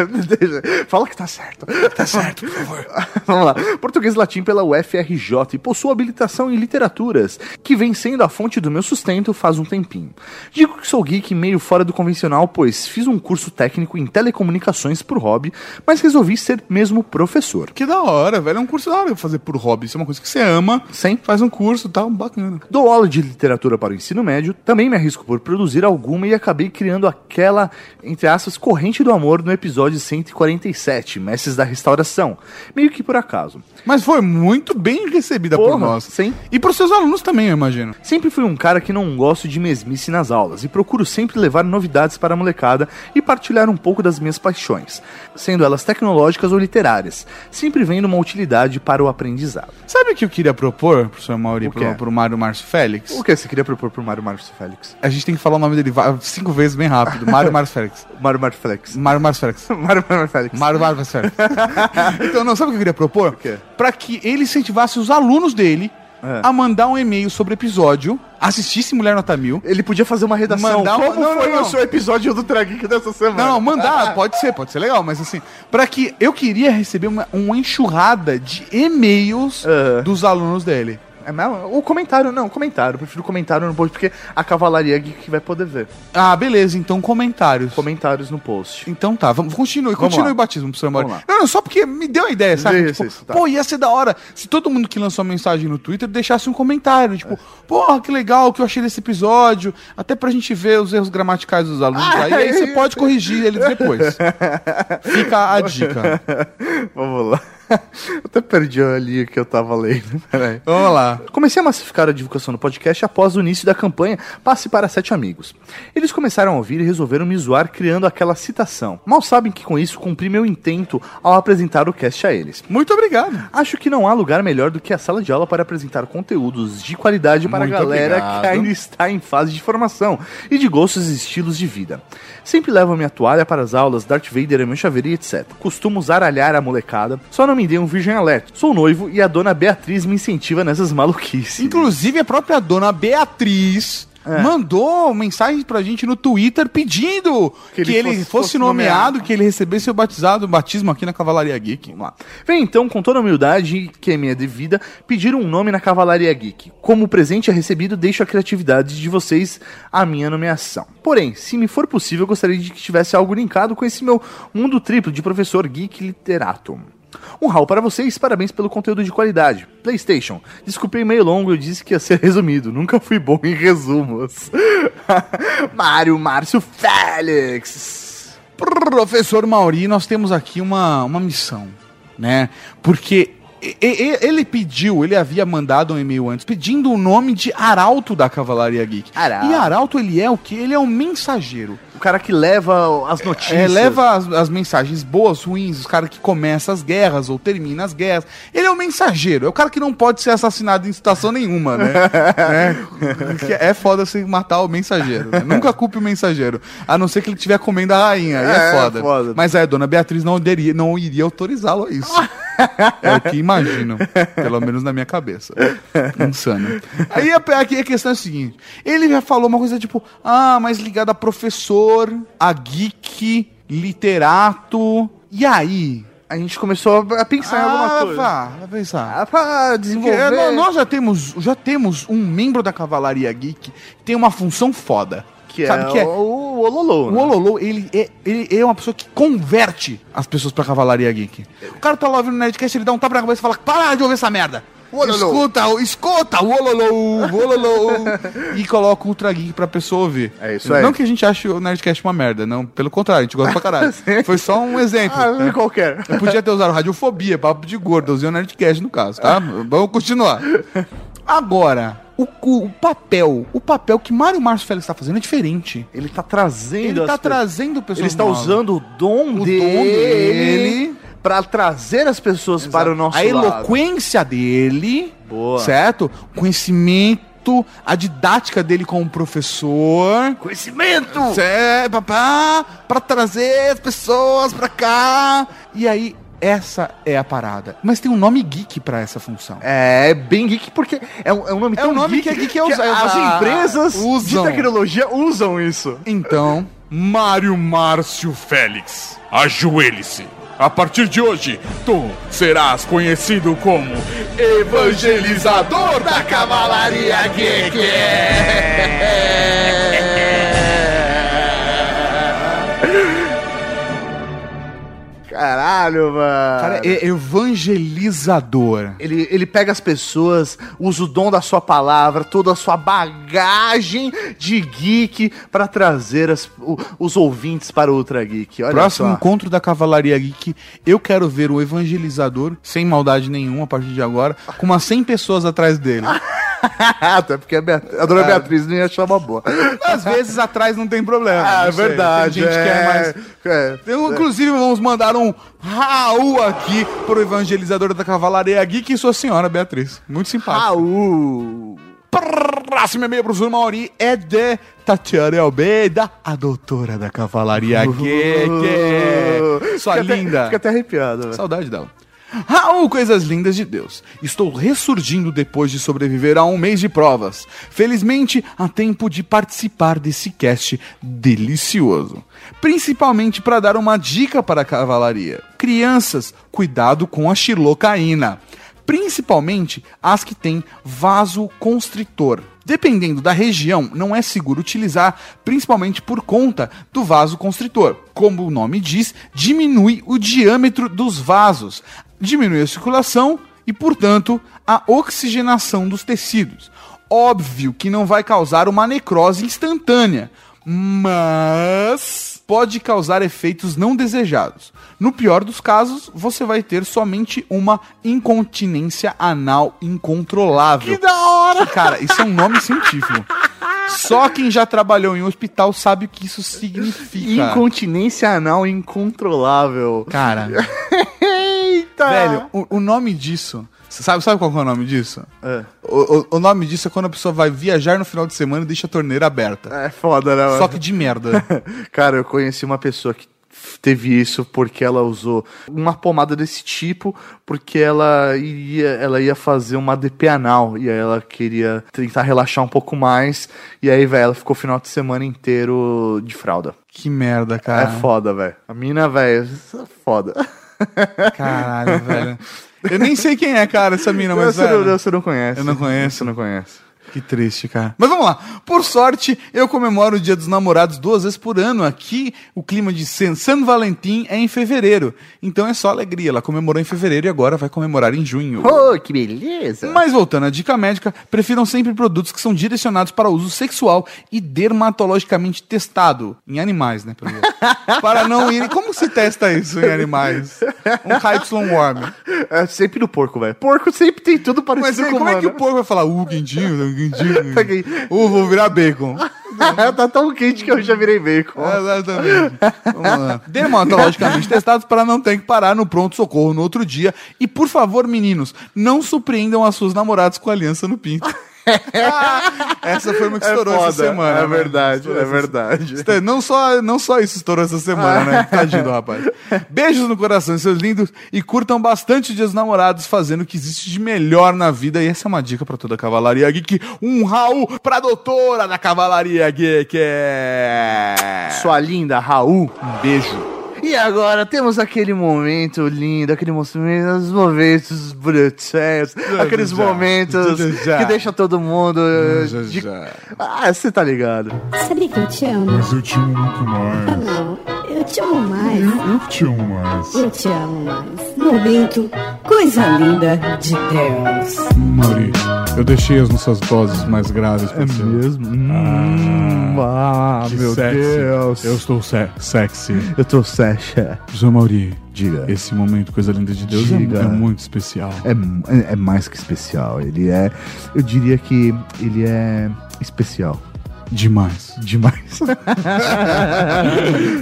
Fala que tá certo. Tá certo, por favor. Vamos lá. Português latim pela UFRJ e possuo habilitação em literaturas, que vem sendo a fonte do meu sustento faz um tempinho. Digo que sou geek meio fora do convencional, pois fiz um curso técnico em telecomunicações por hobby, mas resolvi ser mesmo professor.
Que da hora, velho. É um curso da hora fazer por hobby. Isso é uma coisa que você ama.
Sim.
Faz um curso e tal, bacana.
Dou aula de literatura para o ensino médio, também me arrisco por produzir alguma e acabei criando aquela, entre aspas, corrente do amor no episódio 147, Mestres da Restauração. Meio que por acaso.
Mas foi muito bem recebida por
Porra,
nós.
sim.
E pros seus alunos também, eu imagino.
Sempre fui um cara que não gosto de mesmice nas aulas e procuro sempre levar novidades para a molecada e partilhar um pouco das minhas paixões, sendo elas tecnológicas ou literárias, sempre vendo uma utilidade para o aprendizado.
Sabe o que eu queria propor, professor Mauri,
O
pro, pro Mário Márcio Félix?
O que você queria propor pro Mário Márcio Félix?
A gente tem que falar o nome dele cinco vezes bem rápido. Mário Márcio Félix.
Mário Márcio Félix.
Mário Márcio Félix.
Mário Márcio Félix.
Mário Márcio Félix. então, não, sabe o que eu queria propor?
quê?
Pra que ele incentivasse os alunos dele
É.
a mandar um e-mail sobre o episódio, assistisse Mulher Nota Mil.
Ele podia fazer uma redação.
Mandar
Como
não,
foi
não, não.
o seu episódio do Trageek dessa semana?
Não, mandar, pode ser, pode ser legal, mas assim, pra que eu queria receber uma, uma enxurrada de e-mails
Aham.
dos alunos dele.
É, não, o comentário, não, comentário. Eu prefiro comentário no post, porque a Cavalaria Geek vai poder ver.
Ah, beleza, então comentários.
Comentários no post.
Então tá, vamos, continue,
Vamos
continue
lá.
o batismo, professor
lá.
Não, não, só porque me deu a ideia, sabe?
Isso,
Tipo,
isso, tá.
Pô, ia ser da hora se todo mundo que lançou mensagem no Twitter deixasse um comentário, tipo, porra, que legal o que eu achei desse episódio, até pra gente ver os erros gramaticais dos alunos aí, aí você pode corrigir eles depois. Fica a dica.
Vamos lá. Eu até perdi ali o que eu tava lendo. Peraí.
Vamos lá.
Comecei a massificar a divulgação do podcast após o início da campanha Passe para Sete Amigos. Eles começaram a ouvir e resolveram me zoar criando aquela citação. Mal sabem que com isso cumpri meu intento ao apresentar o cast a eles.
Muito obrigado.
Acho que não há lugar melhor do que a sala de aula para apresentar conteúdos de qualidade para
Muito
a galera
obrigado.
que ainda está em fase de formação e de gostos e estilos de vida. Sempre levo minha toalha para as aulas, Darth Vader é meu chaveiro e etc. Costumo zaralhar a molecada, só não me dê um virgem alert. Sou noivo e a dona Beatriz me incentiva nessas maluquices.
Inclusive, a própria dona Beatriz
É.
mandou mensagem pra gente no Twitter pedindo que
Que
ele,
ele
fosse,
fosse- fosse
nomeado,
nomeado.
que ele recebesse o batizado, o batismo aqui na Cavalaria Geek.
Vamos lá. Vem então, com toda a humildade que é minha devida, pedir um nome na Cavalaria Geek. Como presente é recebido, deixo a criatividade de vocês a minha nomeação. Porém, se me for possível, gostaria de que tivesse algo linkado com esse meu mundo triplo de professor geek literato. Um rau para vocês, parabéns pelo conteúdo de qualidade. PlayStation, desculpei meio longo, eu disse que ia ser resumido. Nunca fui bom em resumos. Mário Márcio Félix.
Professor Mauri, nós temos aqui uma, uma missão, né? Porque ele pediu, ele havia mandado um e-mail antes, pedindo o nome de Arauto da Cavalaria Geek.
Arauto.
E Arauto, ele é o que? Ele é um mensageiro.
O cara que leva as notícias.
É, leva as, as mensagens boas, ruins, os caras que começam as guerras ou terminam as guerras. Ele é o mensageiro, é o cara que não pode ser assassinado em situação nenhuma, né? é, é foda você matar o mensageiro. né? Nunca culpe o mensageiro. A não ser que ele estiver comendo a rainha. aí É,
É, é
foda.
foda.
Mas é, dona Beatriz não, iria, não iria autorizá-lo a isso. É o que imagino, pelo menos na minha cabeça. Insano. Aí a, aqui a questão é a seguinte: ele já falou uma coisa tipo, ah, mas ligado a professor, a geek, literato. E aí?
A gente começou a pensar em alguma coisa.
Vá, vai pensar.
Ah, pra
Porque,
desenvolver.
é, nó- nós já temos, já temos um membro da Cavalaria Geek que tem uma função foda.
Que
Sabe
é,
que é?
o Ololô.
O Ololô, ele é, ele é uma pessoa que converte as pessoas pra Cavalaria Geek. O cara tá lá ouvindo o Nerdcast, ele dá um tapa na cabeça e fala, para de ouvir essa merda. Escuta, o- escuta o Ololô, o Ololô. e coloca o Ultra Geek pra pessoa ouvir.
É isso aí.
Não que a gente ache o Nerdcast uma merda, não. Pelo contrário, a gente gosta pra caralho. Foi só um exemplo.
Ah,
né?
qualquer.
Eu podia ter usado radiofobia, papo de gordo, eu usei o Nerdcast no caso, tá? Vamos continuar. Agora, o, o- papel, o papel que Mário Márcio Félix está fazendo é diferente.
Ele tá trazendo.
Ele tá
pe-
trazendo pessoas
Ele está usando o dom
O
dele,
dom dele.
Para trazer as pessoas para o nosso
a
lado.
eloquência dele,
Boa.
certo? Conhecimento, a didática dele como professor.
Conhecimento!
É, papá, para trazer as pessoas pra cá. E aí, essa é a parada. Mas tem um nome geek pra essa função.
É bem geek porque é um, é um nome
É
tão
um nome que é geek, é usa-
as empresas
usam.
de tecnologia usam isso.
Então,
Mário Márcio Félix, ajoelhe-se. A partir de hoje, tu serás conhecido como Evangelizador da Cavalaria Geek.
Caralho, mano.
cara, é evangelizador.
Ele, ele pega as pessoas, usa o dom da sua palavra, toda a sua bagagem de geek para trazer as- o- os ouvintes para o Ultra Geek. Olha
Próximo
só.
encontro da Cavalaria Geek, eu quero ver o evangelizador, sem maldade nenhuma a partir de agora, com umas 100 pessoas atrás dele.
Até porque a, Beat- a dona
É.
Beatriz não ia achar uma boa.
Às vezes atrás não tem problema.
Ah, é verdade.
Tem gente que é mais.
é.
Então, inclusive, vamos mandar um Raul aqui pro evangelizador da Cavalaria Geek e sua senhora Beatriz. Muito simpático.
Raul.
Próximo e-mail pro Zul Mauri é de Tatiana Almeida, a doutora da Cavalaria Geek. Sua
Fica até-
linda.
Fica até arrepiado. velho.
Saudade dela. Raul, coisas lindas de Deus. Estou ressurgindo depois de sobreviver a um mês de provas. Felizmente, há tempo de participar desse cast delicioso. Principalmente para dar uma dica para a cavalaria. Crianças, cuidado com a xilocaína. Principalmente as que têm vaso constritor. Dependendo da região, não é seguro utilizar, principalmente por conta do vaso constritor. Como o nome diz, diminui o diâmetro dos vasos, diminui a circulação e, portanto, a oxigenação dos tecidos. Óbvio que não vai causar uma necrose instantânea, mas pode causar efeitos não desejados. No pior dos casos, você vai ter somente uma incontinência anal incontrolável. Que da hora! cara, isso é um nome científico. Só quem já trabalhou em um hospital sabe o que isso significa.
Incontinência anal incontrolável.
Cara,
Eita!
velho, o, o nome disso. Você sabe, sabe qual é o nome disso?
É.
O, o- o nome disso é quando a pessoa vai viajar no final de semana e deixa a torneira aberta.
É foda, né?
Só
mano?
que de merda.
Cara, eu conheci uma pessoa que teve isso porque ela usou uma pomada desse tipo porque ela ia, ela ia fazer uma DP anal e aí ela queria tentar relaxar um pouco mais e aí, velho, ela ficou o final de semana inteiro de fralda.
que merda, cara.
É foda, velho. A mina, velho, é foda.
Caralho, velho. Eu nem sei quem é, cara, essa mina, mas
você, não, você não conhece.
Eu não conheço.
Você não conhece.
Que triste, cara. Mas vamos lá. Por sorte, eu comemoro o Dia dos Namorados duas vezes por ano. Aqui, o clima de San, Valentim é em fevereiro. Então é só alegria. Ela comemorou em fevereiro e agora vai comemorar em junho.
Oh, que beleza!
Mas voltando à dica médica, prefiram sempre produtos que são direcionados para uso sexual e dermatologicamente testado em animais, né? pelo para não ir. Como se testa isso em animais? Um KY Warm.
É sempre do porco, velho. Porco sempre tem tudo
Mas
parecido
aí,
com
como é que o porco vai falar, uh, quentinho, uh, uh, vou virar bacon.
tá tão quente que eu já virei bacon.
Exatamente. Vamos lá. Dermatologicamente testados para não ter que parar no pronto-socorro no outro dia. E, por favor, meninos, não surpreendam as suas namoradas com aliança no pinto. essa foi uma que
É
estourou
foda,
essa semana.
é
né?
verdade,
Estourou
é
essa-
verdade.
Este- Não só, não só isso estourou essa semana, né? Tadinho do rapaz. Beijos no coração, seus lindos. E curtam bastante Dias dos Namorados, fazendo o que existe de melhor na vida. E essa é uma dica pra toda a Cavalaria Geek. Um Raul pra doutora da Cavalaria Geek. É...
Sua linda, Raul.
Um beijo.
E agora temos aquele momento lindo, aquele momento, os momentos brutais, aqueles
já.
momentos
Já.
que deixa todo mundo.
Já,
de-
já.
Ah, você tá ligado?
Sabia que eu te amo?
Mas eu te amo muito
Ah,
mais.
não. Eu te amo mais.
Eu te amo mais.
Eu te amo mais. Momento, coisa linda de Deus.
Mauri, eu deixei as nossas doses mais graves pra
É
você.
mesmo? Hum, ah,
Que
meu
sexy.
Deus.
Eu estou se sexy.
Eu tô sexa.
Professor Mauri,
Diga.
esse momento, coisa linda de Deus, é,
Diga.
é muito especial.
É, é, é mais que especial. Ele é. Eu diria que ele é especial.
Demais.
Demais.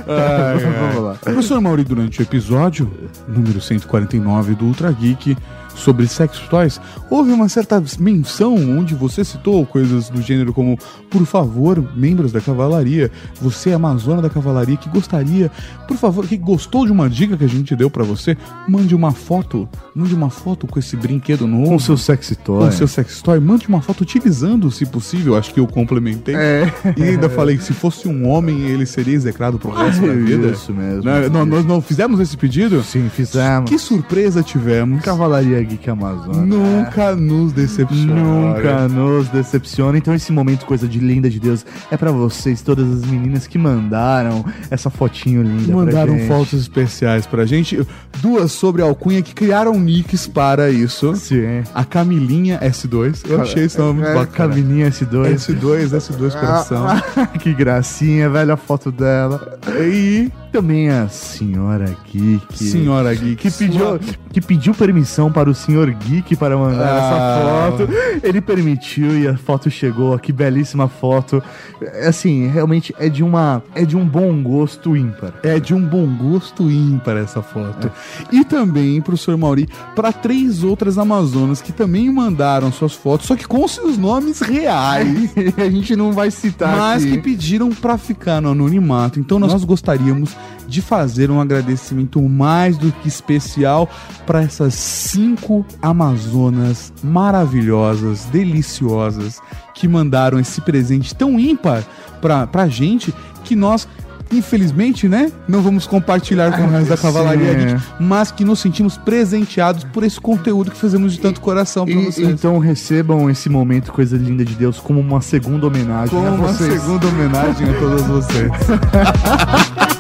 Vamos lá.
Professor Mauri, durante o episódio número 149 do Ultra Geek sobre sex toys, houve uma certa menção onde você citou coisas do gênero como, por favor, membros da cavalaria, você é amazona da cavalaria que gostaria, por favor, que gostou de uma dica que a gente deu pra você, mande uma foto, mande uma foto com esse brinquedo novo.
Com seu sexy toy.
Com seu sex toy, mande uma foto utilizando, se possível, acho que eu complementei.
É.
E ainda falei que se fosse um homem, ele seria execrado pro resto da vida.
Isso mesmo.
Né? Nós, nós não fizemos esse pedido?
Sim, fizemos.
Que surpresa tivemos.
Cavalaria Geek Amazônia.
Nunca nos decepciona.
Nunca nos decepciona. Então, esse momento, coisa de linda de Deus, é pra vocês, todas as meninas que mandaram essa fotinho linda.
Mandaram
pra gente.
fotos especiais pra gente. Duas sobre a alcunha que criaram nicks para isso.
Sim.
A Camilinha S2. Eu achei esse nome muito
É,
bacana.
Camilinha S2.
S2, S2 coração.
Que gracinha, velho, a foto dela. E também a senhora Geek.
Senhora Geek.
Que pediu, que pediu permissão para o senhor Geek para mandar
Ah.
essa foto. Ele permitiu e a foto chegou. Que belíssima foto. É, Assim, realmente é de uma é de um bom gosto ímpar.
É de um bom gosto ímpar essa foto. E também, professor Mauri, para três outras Amazonas que também mandaram suas fotos, só que com seus nomes reais.
a gente não vai citar
mas
aqui.
que pediram para ficar no anonimato. Então nós gostaríamos de fazer um agradecimento mais do que especial para essas cinco Amazonas maravilhosas, deliciosas, que mandaram esse presente tão ímpar pra, pra gente que nós. Infelizmente, né? Não vamos compartilhar com o resto da Cavalaria. Geek, mas que nos sentimos presenteados por esse conteúdo que fazemos de tanto coração pra
E-
vocês.
então recebam esse momento, coisa linda de Deus, como uma segunda homenagem
Com
a
uma
vocês.
segunda homenagem a todas vocês.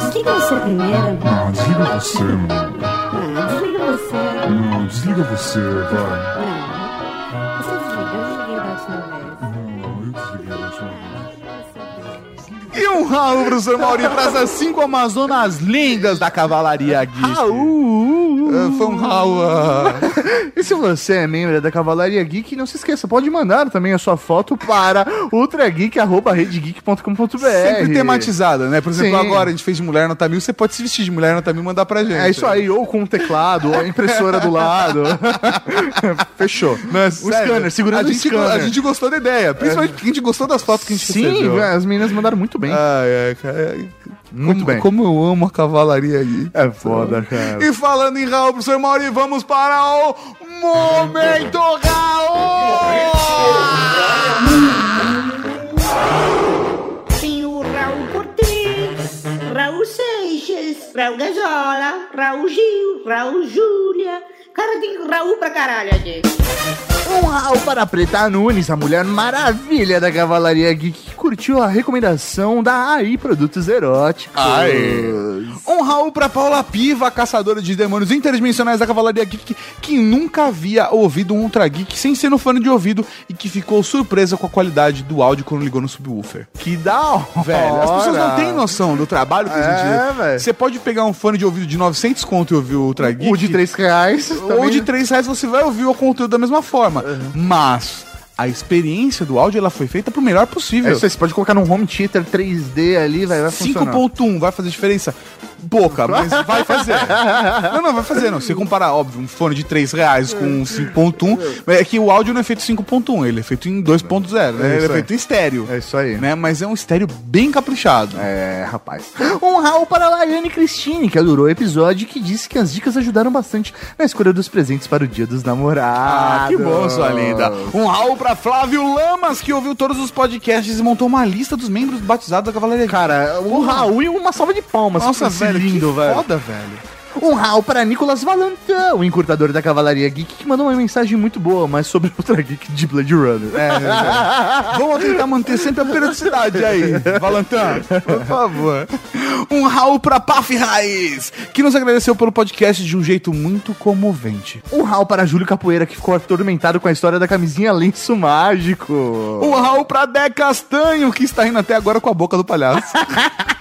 Desliga você primeiro.
Não, desliga você, mano.
Ah, desliga você.
Não, desliga você, vai.
E um Raul, professor Mauri, para essas cinco Amazonas lindas da Cavalaria Geek.
Raul!
É, Foi um Raul. ah.
E se você é membro da Cavalaria Geek, não se esqueça, pode mandar também a sua foto para ultrageek.redegeek.com.br.
Sempre tematizada, né? Por exemplo,
Sim.
agora a gente fez de Mulher Nota Mil, você pode se vestir de Mulher Nota Mil e mandar pra gente.
É isso aí, ou com um teclado, ou a impressora do lado. Fechou.
Mas,
o
sério,
scanner, segurando
a
o
gente,
scanner.
A gente gostou da ideia, principalmente porque a gente gostou das fotos que a gente
Sim,
recebeu.
velho, as meninas mandaram muito bem.
Ai, ai, cara.
Muito
como,
bem.
Como eu amo a Cavalaria Geek.
É foda, cara.
E falando em Raul, professor Mauri, vamos para o Momento Raul!
Tem o Raul Cortez, Raul Seixas, Raul Gazola, Raul Gil, Raul Júlia. Cara, tem Raul pra caralho aqui.
Um Raul para a Preta Nunes, a mulher maravilha da Cavalaria Geek, que curtiu a recomendação da AI Produtos Eróticos.
Ai. Um Raul pra Paula Piva, caçadora de demônios interdimensionais da Cavalaria Geek, que nunca havia ouvido um Ultra Geek sem ser no fone de ouvido e que ficou surpresa com a qualidade do áudio quando ligou no subwoofer.
Que da hora.
Velho, as pessoas não têm noção do trabalho que a
É,
gente...
velho.
Você pode pegar um fone de ouvido de 900 conto e ouvir o Ultra Geek.
O de 3 reais.
Ou
também.
de 3 reais você vai ouvir o conteúdo da mesma forma. Mas a experiência do áudio ela foi feita pro melhor possível.
É isso aí, você pode colocar num home theater 3D ali, vai, vai funcionar.
5.1 vai fazer diferença? Pouca, mas vai fazer. Não, não, vai fazer. Não. Se comparar, óbvio, um fone de 3 reais com um 5.1, é que o áudio não é feito 5.1, ele é feito em 2.0, né?
É
ele é feito em estéreo.
É isso aí.
Né? Mas é um estéreo bem caprichado.
É, rapaz. Um Raul para a Lariane Cristine, que adorou o episódio e que disse que as dicas ajudaram bastante na escolha dos presentes para o dia dos namorados.
Ah, que bom, sua linda. Um Raul pra Flávio Lamas, que ouviu todos os podcasts e montou uma lista dos membros batizados da Cavalaria.
Cara, um Raul e uma salva de palmas.
Nossa,
esse
velho,
lindo,
que
velho.
foda, velho.
Um Raul para Nicolas Valentin, o encurtador da Cavalaria Geek, que mandou uma mensagem muito boa, mas sobre Ultra Geek de Blade Runner.
É, é. Vamos tentar manter sempre a periodicidade aí, Valentin, por favor. Um Raul pra Paf Raiz, que nos agradeceu pelo podcast de um jeito muito comovente.
Um Raul para Júlio Capoeira, que ficou atormentado com a história da camisinha lenço mágico.
Um Raul pra Dé Castanho, que está rindo até agora com a boca do palhaço.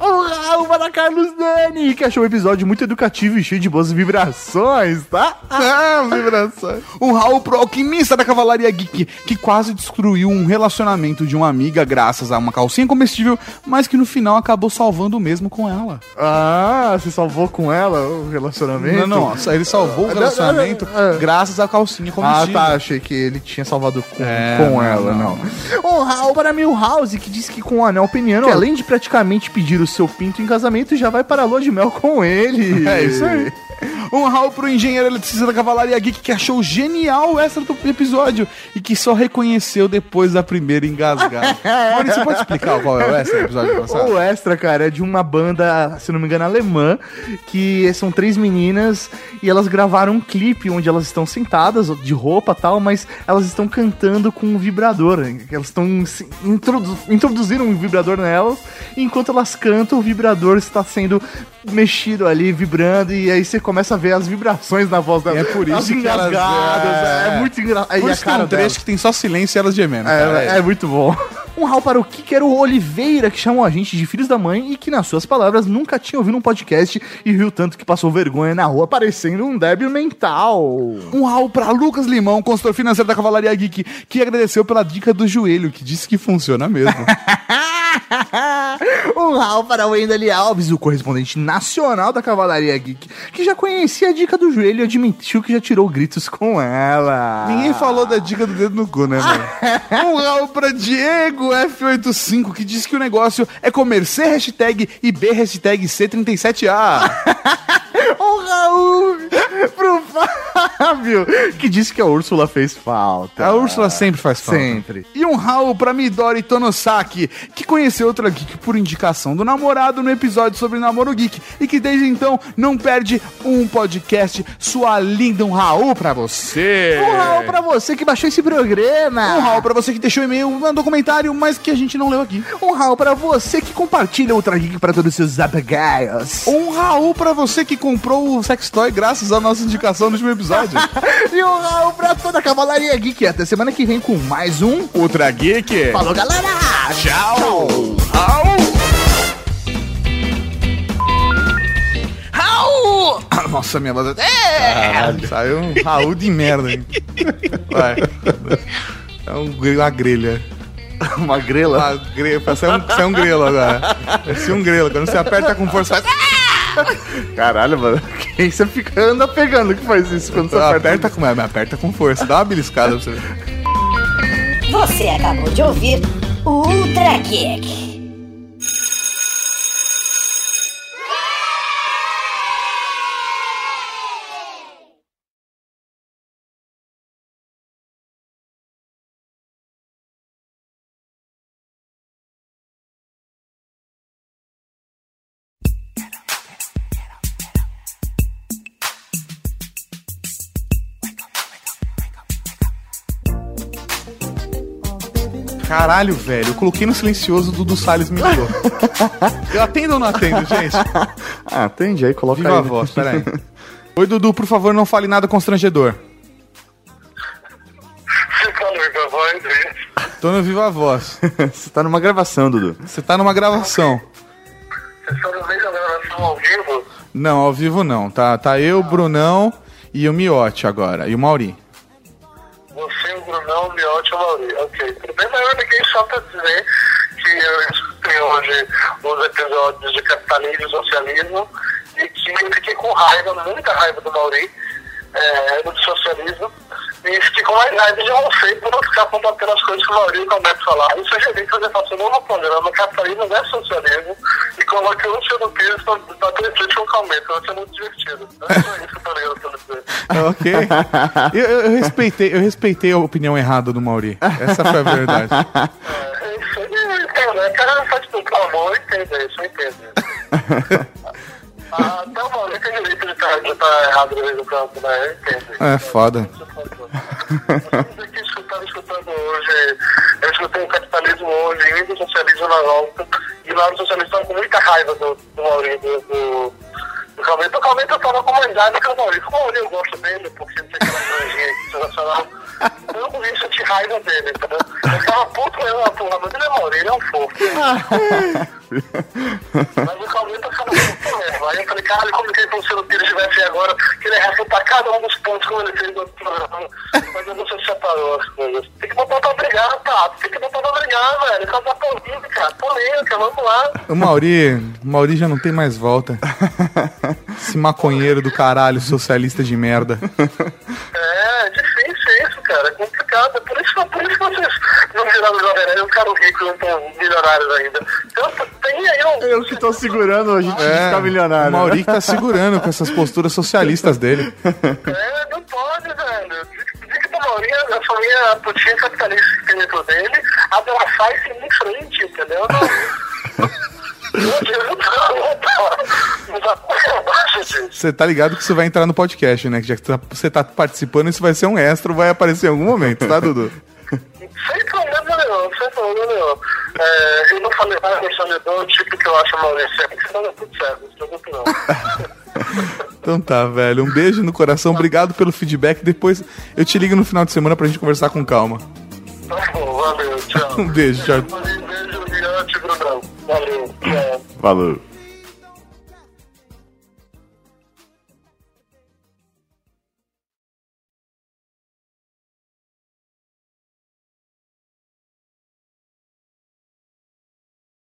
Um Raul para Carlos Dani, que achou o episódio muito educativo e cheio de boas vibrações, tá?
Ah, vibrações. Um Raul pro alquimista da Cavalaria Geek, que quase destruiu um relacionamento de uma amiga graças a uma calcinha comestível, mas que no final acabou salvando o mesmo com ela.
Ah, você salvou com ela o relacionamento?
Não, não, ele salvou o
Ah,
relacionamento
não, não.
graças à calcinha
Ah,
comestível.
tá. Achei que ele tinha salvado com,
É,
com
não,
ela,
não.
não. Um Raul para Milhouse, que disse que com o anel peniano, que além de praticamente pedir o seu pinto em casamento, já vai para a lua de mel com ele.
É isso aí. Um Raul pro engenheiro eletricista da Cavalaria Geek que achou genial o extra do episódio e que só reconheceu depois da primeira engasgada. Maurício, você pode explicar qual é o extra do episódio passado?
O extra, cara, é de uma banda, se não me engano, alemã, que são três meninas e elas gravaram um clipe onde elas estão sentadas, de roupa e tal, mas elas estão cantando com um vibrador. Elas estão introdu introduziram um vibrador nelas, e enquanto elas cantam, o vibrador está sendo mexido ali, vibrando, e aí você começa a ver as vibrações na voz da
É por isso
as
que elas- é.
é, muito engraçado.
Por isso que tem um trecho que tem só silêncio e elas gemendo. cara.
É, é muito bom. Um rau para o Kikero Oliveira, que chamou a gente de filhos da mãe e que, nas suas palavras, nunca tinha ouvido um podcast e riu tanto que passou vergonha na rua, parecendo um débil mental.
Um Raul pra Lucas Limão, consultor financeiro da Cavalaria Geek, que agradeceu pela dica do joelho, que disse que funciona mesmo.
um rau para o Wendel Alves, o correspondente nacional da Cavalaria Geek, que já conhecia a dica do joelho e admitiu que já tirou gritos com ela.
Ninguém falou da dica do dedo no cu, né, mano? um Raul pra Diego F85, que disse que o negócio é comer C hashtag e B hashtag C37A.
Um Raul pro Fábio, que disse que a Úrsula fez falta.
A Úrsula sempre faz falta.
Sempre.
E um Raul pra Midori Tonosaki, que conheceu outra geek por indicação do namorado no episódio sobre namoro geek e que desde então não perde um podcast. Sua linda, um Raul pra você.
Um Raul pra você que baixou esse programa.
Um Raul pra você que deixou e-mail, mandou comentário, mas que a gente não leu aqui.
Um Raul pra você que compartilha o Ultra Geek para todos os seus apagaios.
Um Raul pra você que comprou o Sextoy graças à nossa indicação no último episódio.
e um Raul pra toda a Cavalaria Geek. Até semana que vem com mais um
Ultra Geek.
Falou, galera!
Tchau! Raul! Raul! Nossa, minha voz... É! Saiu um Raul de merda. hein? Vai. É um, uma grelha.
Uma grela?
Uma grelha. Saiu um, saiu um grelo agora. Parecia um grelo. Quando você aperta com força, faz...
Caralho, mano. Quem você fica anda pegando que faz isso quando você aperta?
aperta com, é, aperta com força. Dá uma beliscada pra você ver.
Você acabou de ouvir Ultra Geek.
Caralho, velho. Eu coloquei no silencioso, o Dudu Salles me ligou. Eu atendo ou não atendo, gente?
Ah, atende aí, coloca
Viva
aí.
a voz, peraí. Oi, Dudu, por favor, não fale nada constrangedor.
Você tá no Viva Voz, é?
Tô no Viva Voz.
Você tá numa gravação, Dudu.
Você tá numa gravação.
Você está no meio da gravação ao vivo?
Não, ao vivo não. Tá, tá eu, o Brunão e o Miote agora. E o Mauri.
Você, o Brunão, o Miotti e o Mauri. Ok, mas eu liguei só pra dizer que eu escutei hoje os episódios de capitalismo e socialismo e que eu fiquei com raiva, muita raiva do Mauri, é, do socialismo, e com mais raiva de você por não ficar combatendo as coisas que o Mauri e o Calmeto falaram. E sugeri que você faça um novo programa, Capitalismo versus Socialismo, e coloque o Luciano Pires pra bater de frente com o Calmeto. Vai ser muito divertido. É só isso que eu dizer.
Ok. Eu, eu- eu respeitei, eu respeitei a opinião errada do Mauri. Essa foi a verdade.
É isso aí, eu entendo, né? Cara, não faz tudo amor, eu entendo isso, eu entendo. Ah, Até o Mauri tem direito de estar estar errado em quando, né? Eu entendo.
É foda.
Eu estava escutando hoje, eu escutei o capitalismo hoje e o socialismo na volta, e lá os socialistas estavam com muita raiva do, do Mauri, do, do, do Calmento. O Calmento eu tava com mais raiva que o Mauri. Como o Mauri eu gosto dele, porque ele tem aquela granjinha internacional. Eu não ia sentir raiva dele, entendeu? Eu tava puto mesmo, porra, mas ele é ele é um fofo. Mas o Calmento eu tava puto mesmo. Aí eu falei, caralho, como que ele fosse o Pires estivesse agora, que ele ia refutar cada um dos pontos como ele fez no outro programa. Mas eu não sei se separou as coisas. Tem que botar pra brigar, tá? Tem que botar pra brigar, velho. Causar polêmica, polêmica, vamos lá.
O Mauri, o Mauri já não tem mais volta. Esse maconheiro do caralho, socialista de merda.
É, é difícil isso, cara. É complicado. Por isso, que- por isso que vocês não viraram jovem nerd, ficaram ricos, não estão milionários ainda. Então, tem aí um...
Eu que tô segurando a gente de
É,
ficar milionário.
o Mauri que tá segurando com essas posturas socialistas dele.
É, não pode, velho. Diz que a maioria, a família putinha capitalista que tem dentro dele, abraçar e seguir em frente, entendeu? Não...
Você tá ligado que você vai entrar no podcast, né? Que já que tá- você tá participando, isso vai ser um extra, vai aparecer em algum momento, tá, Dudu?
Sem problema nenhum, sem problema nenhum. É, eu não falei nada questão do tipo que eu acho Maurício, senão é tudo certo, não.
Então tá, velho. Um beijo no coração, obrigado pelo feedback. Depois eu te ligo no final de semana pra gente conversar com calma.
Tá bom, valeu, tchau.
Um beijo, tchau.
Valeu.
Falou.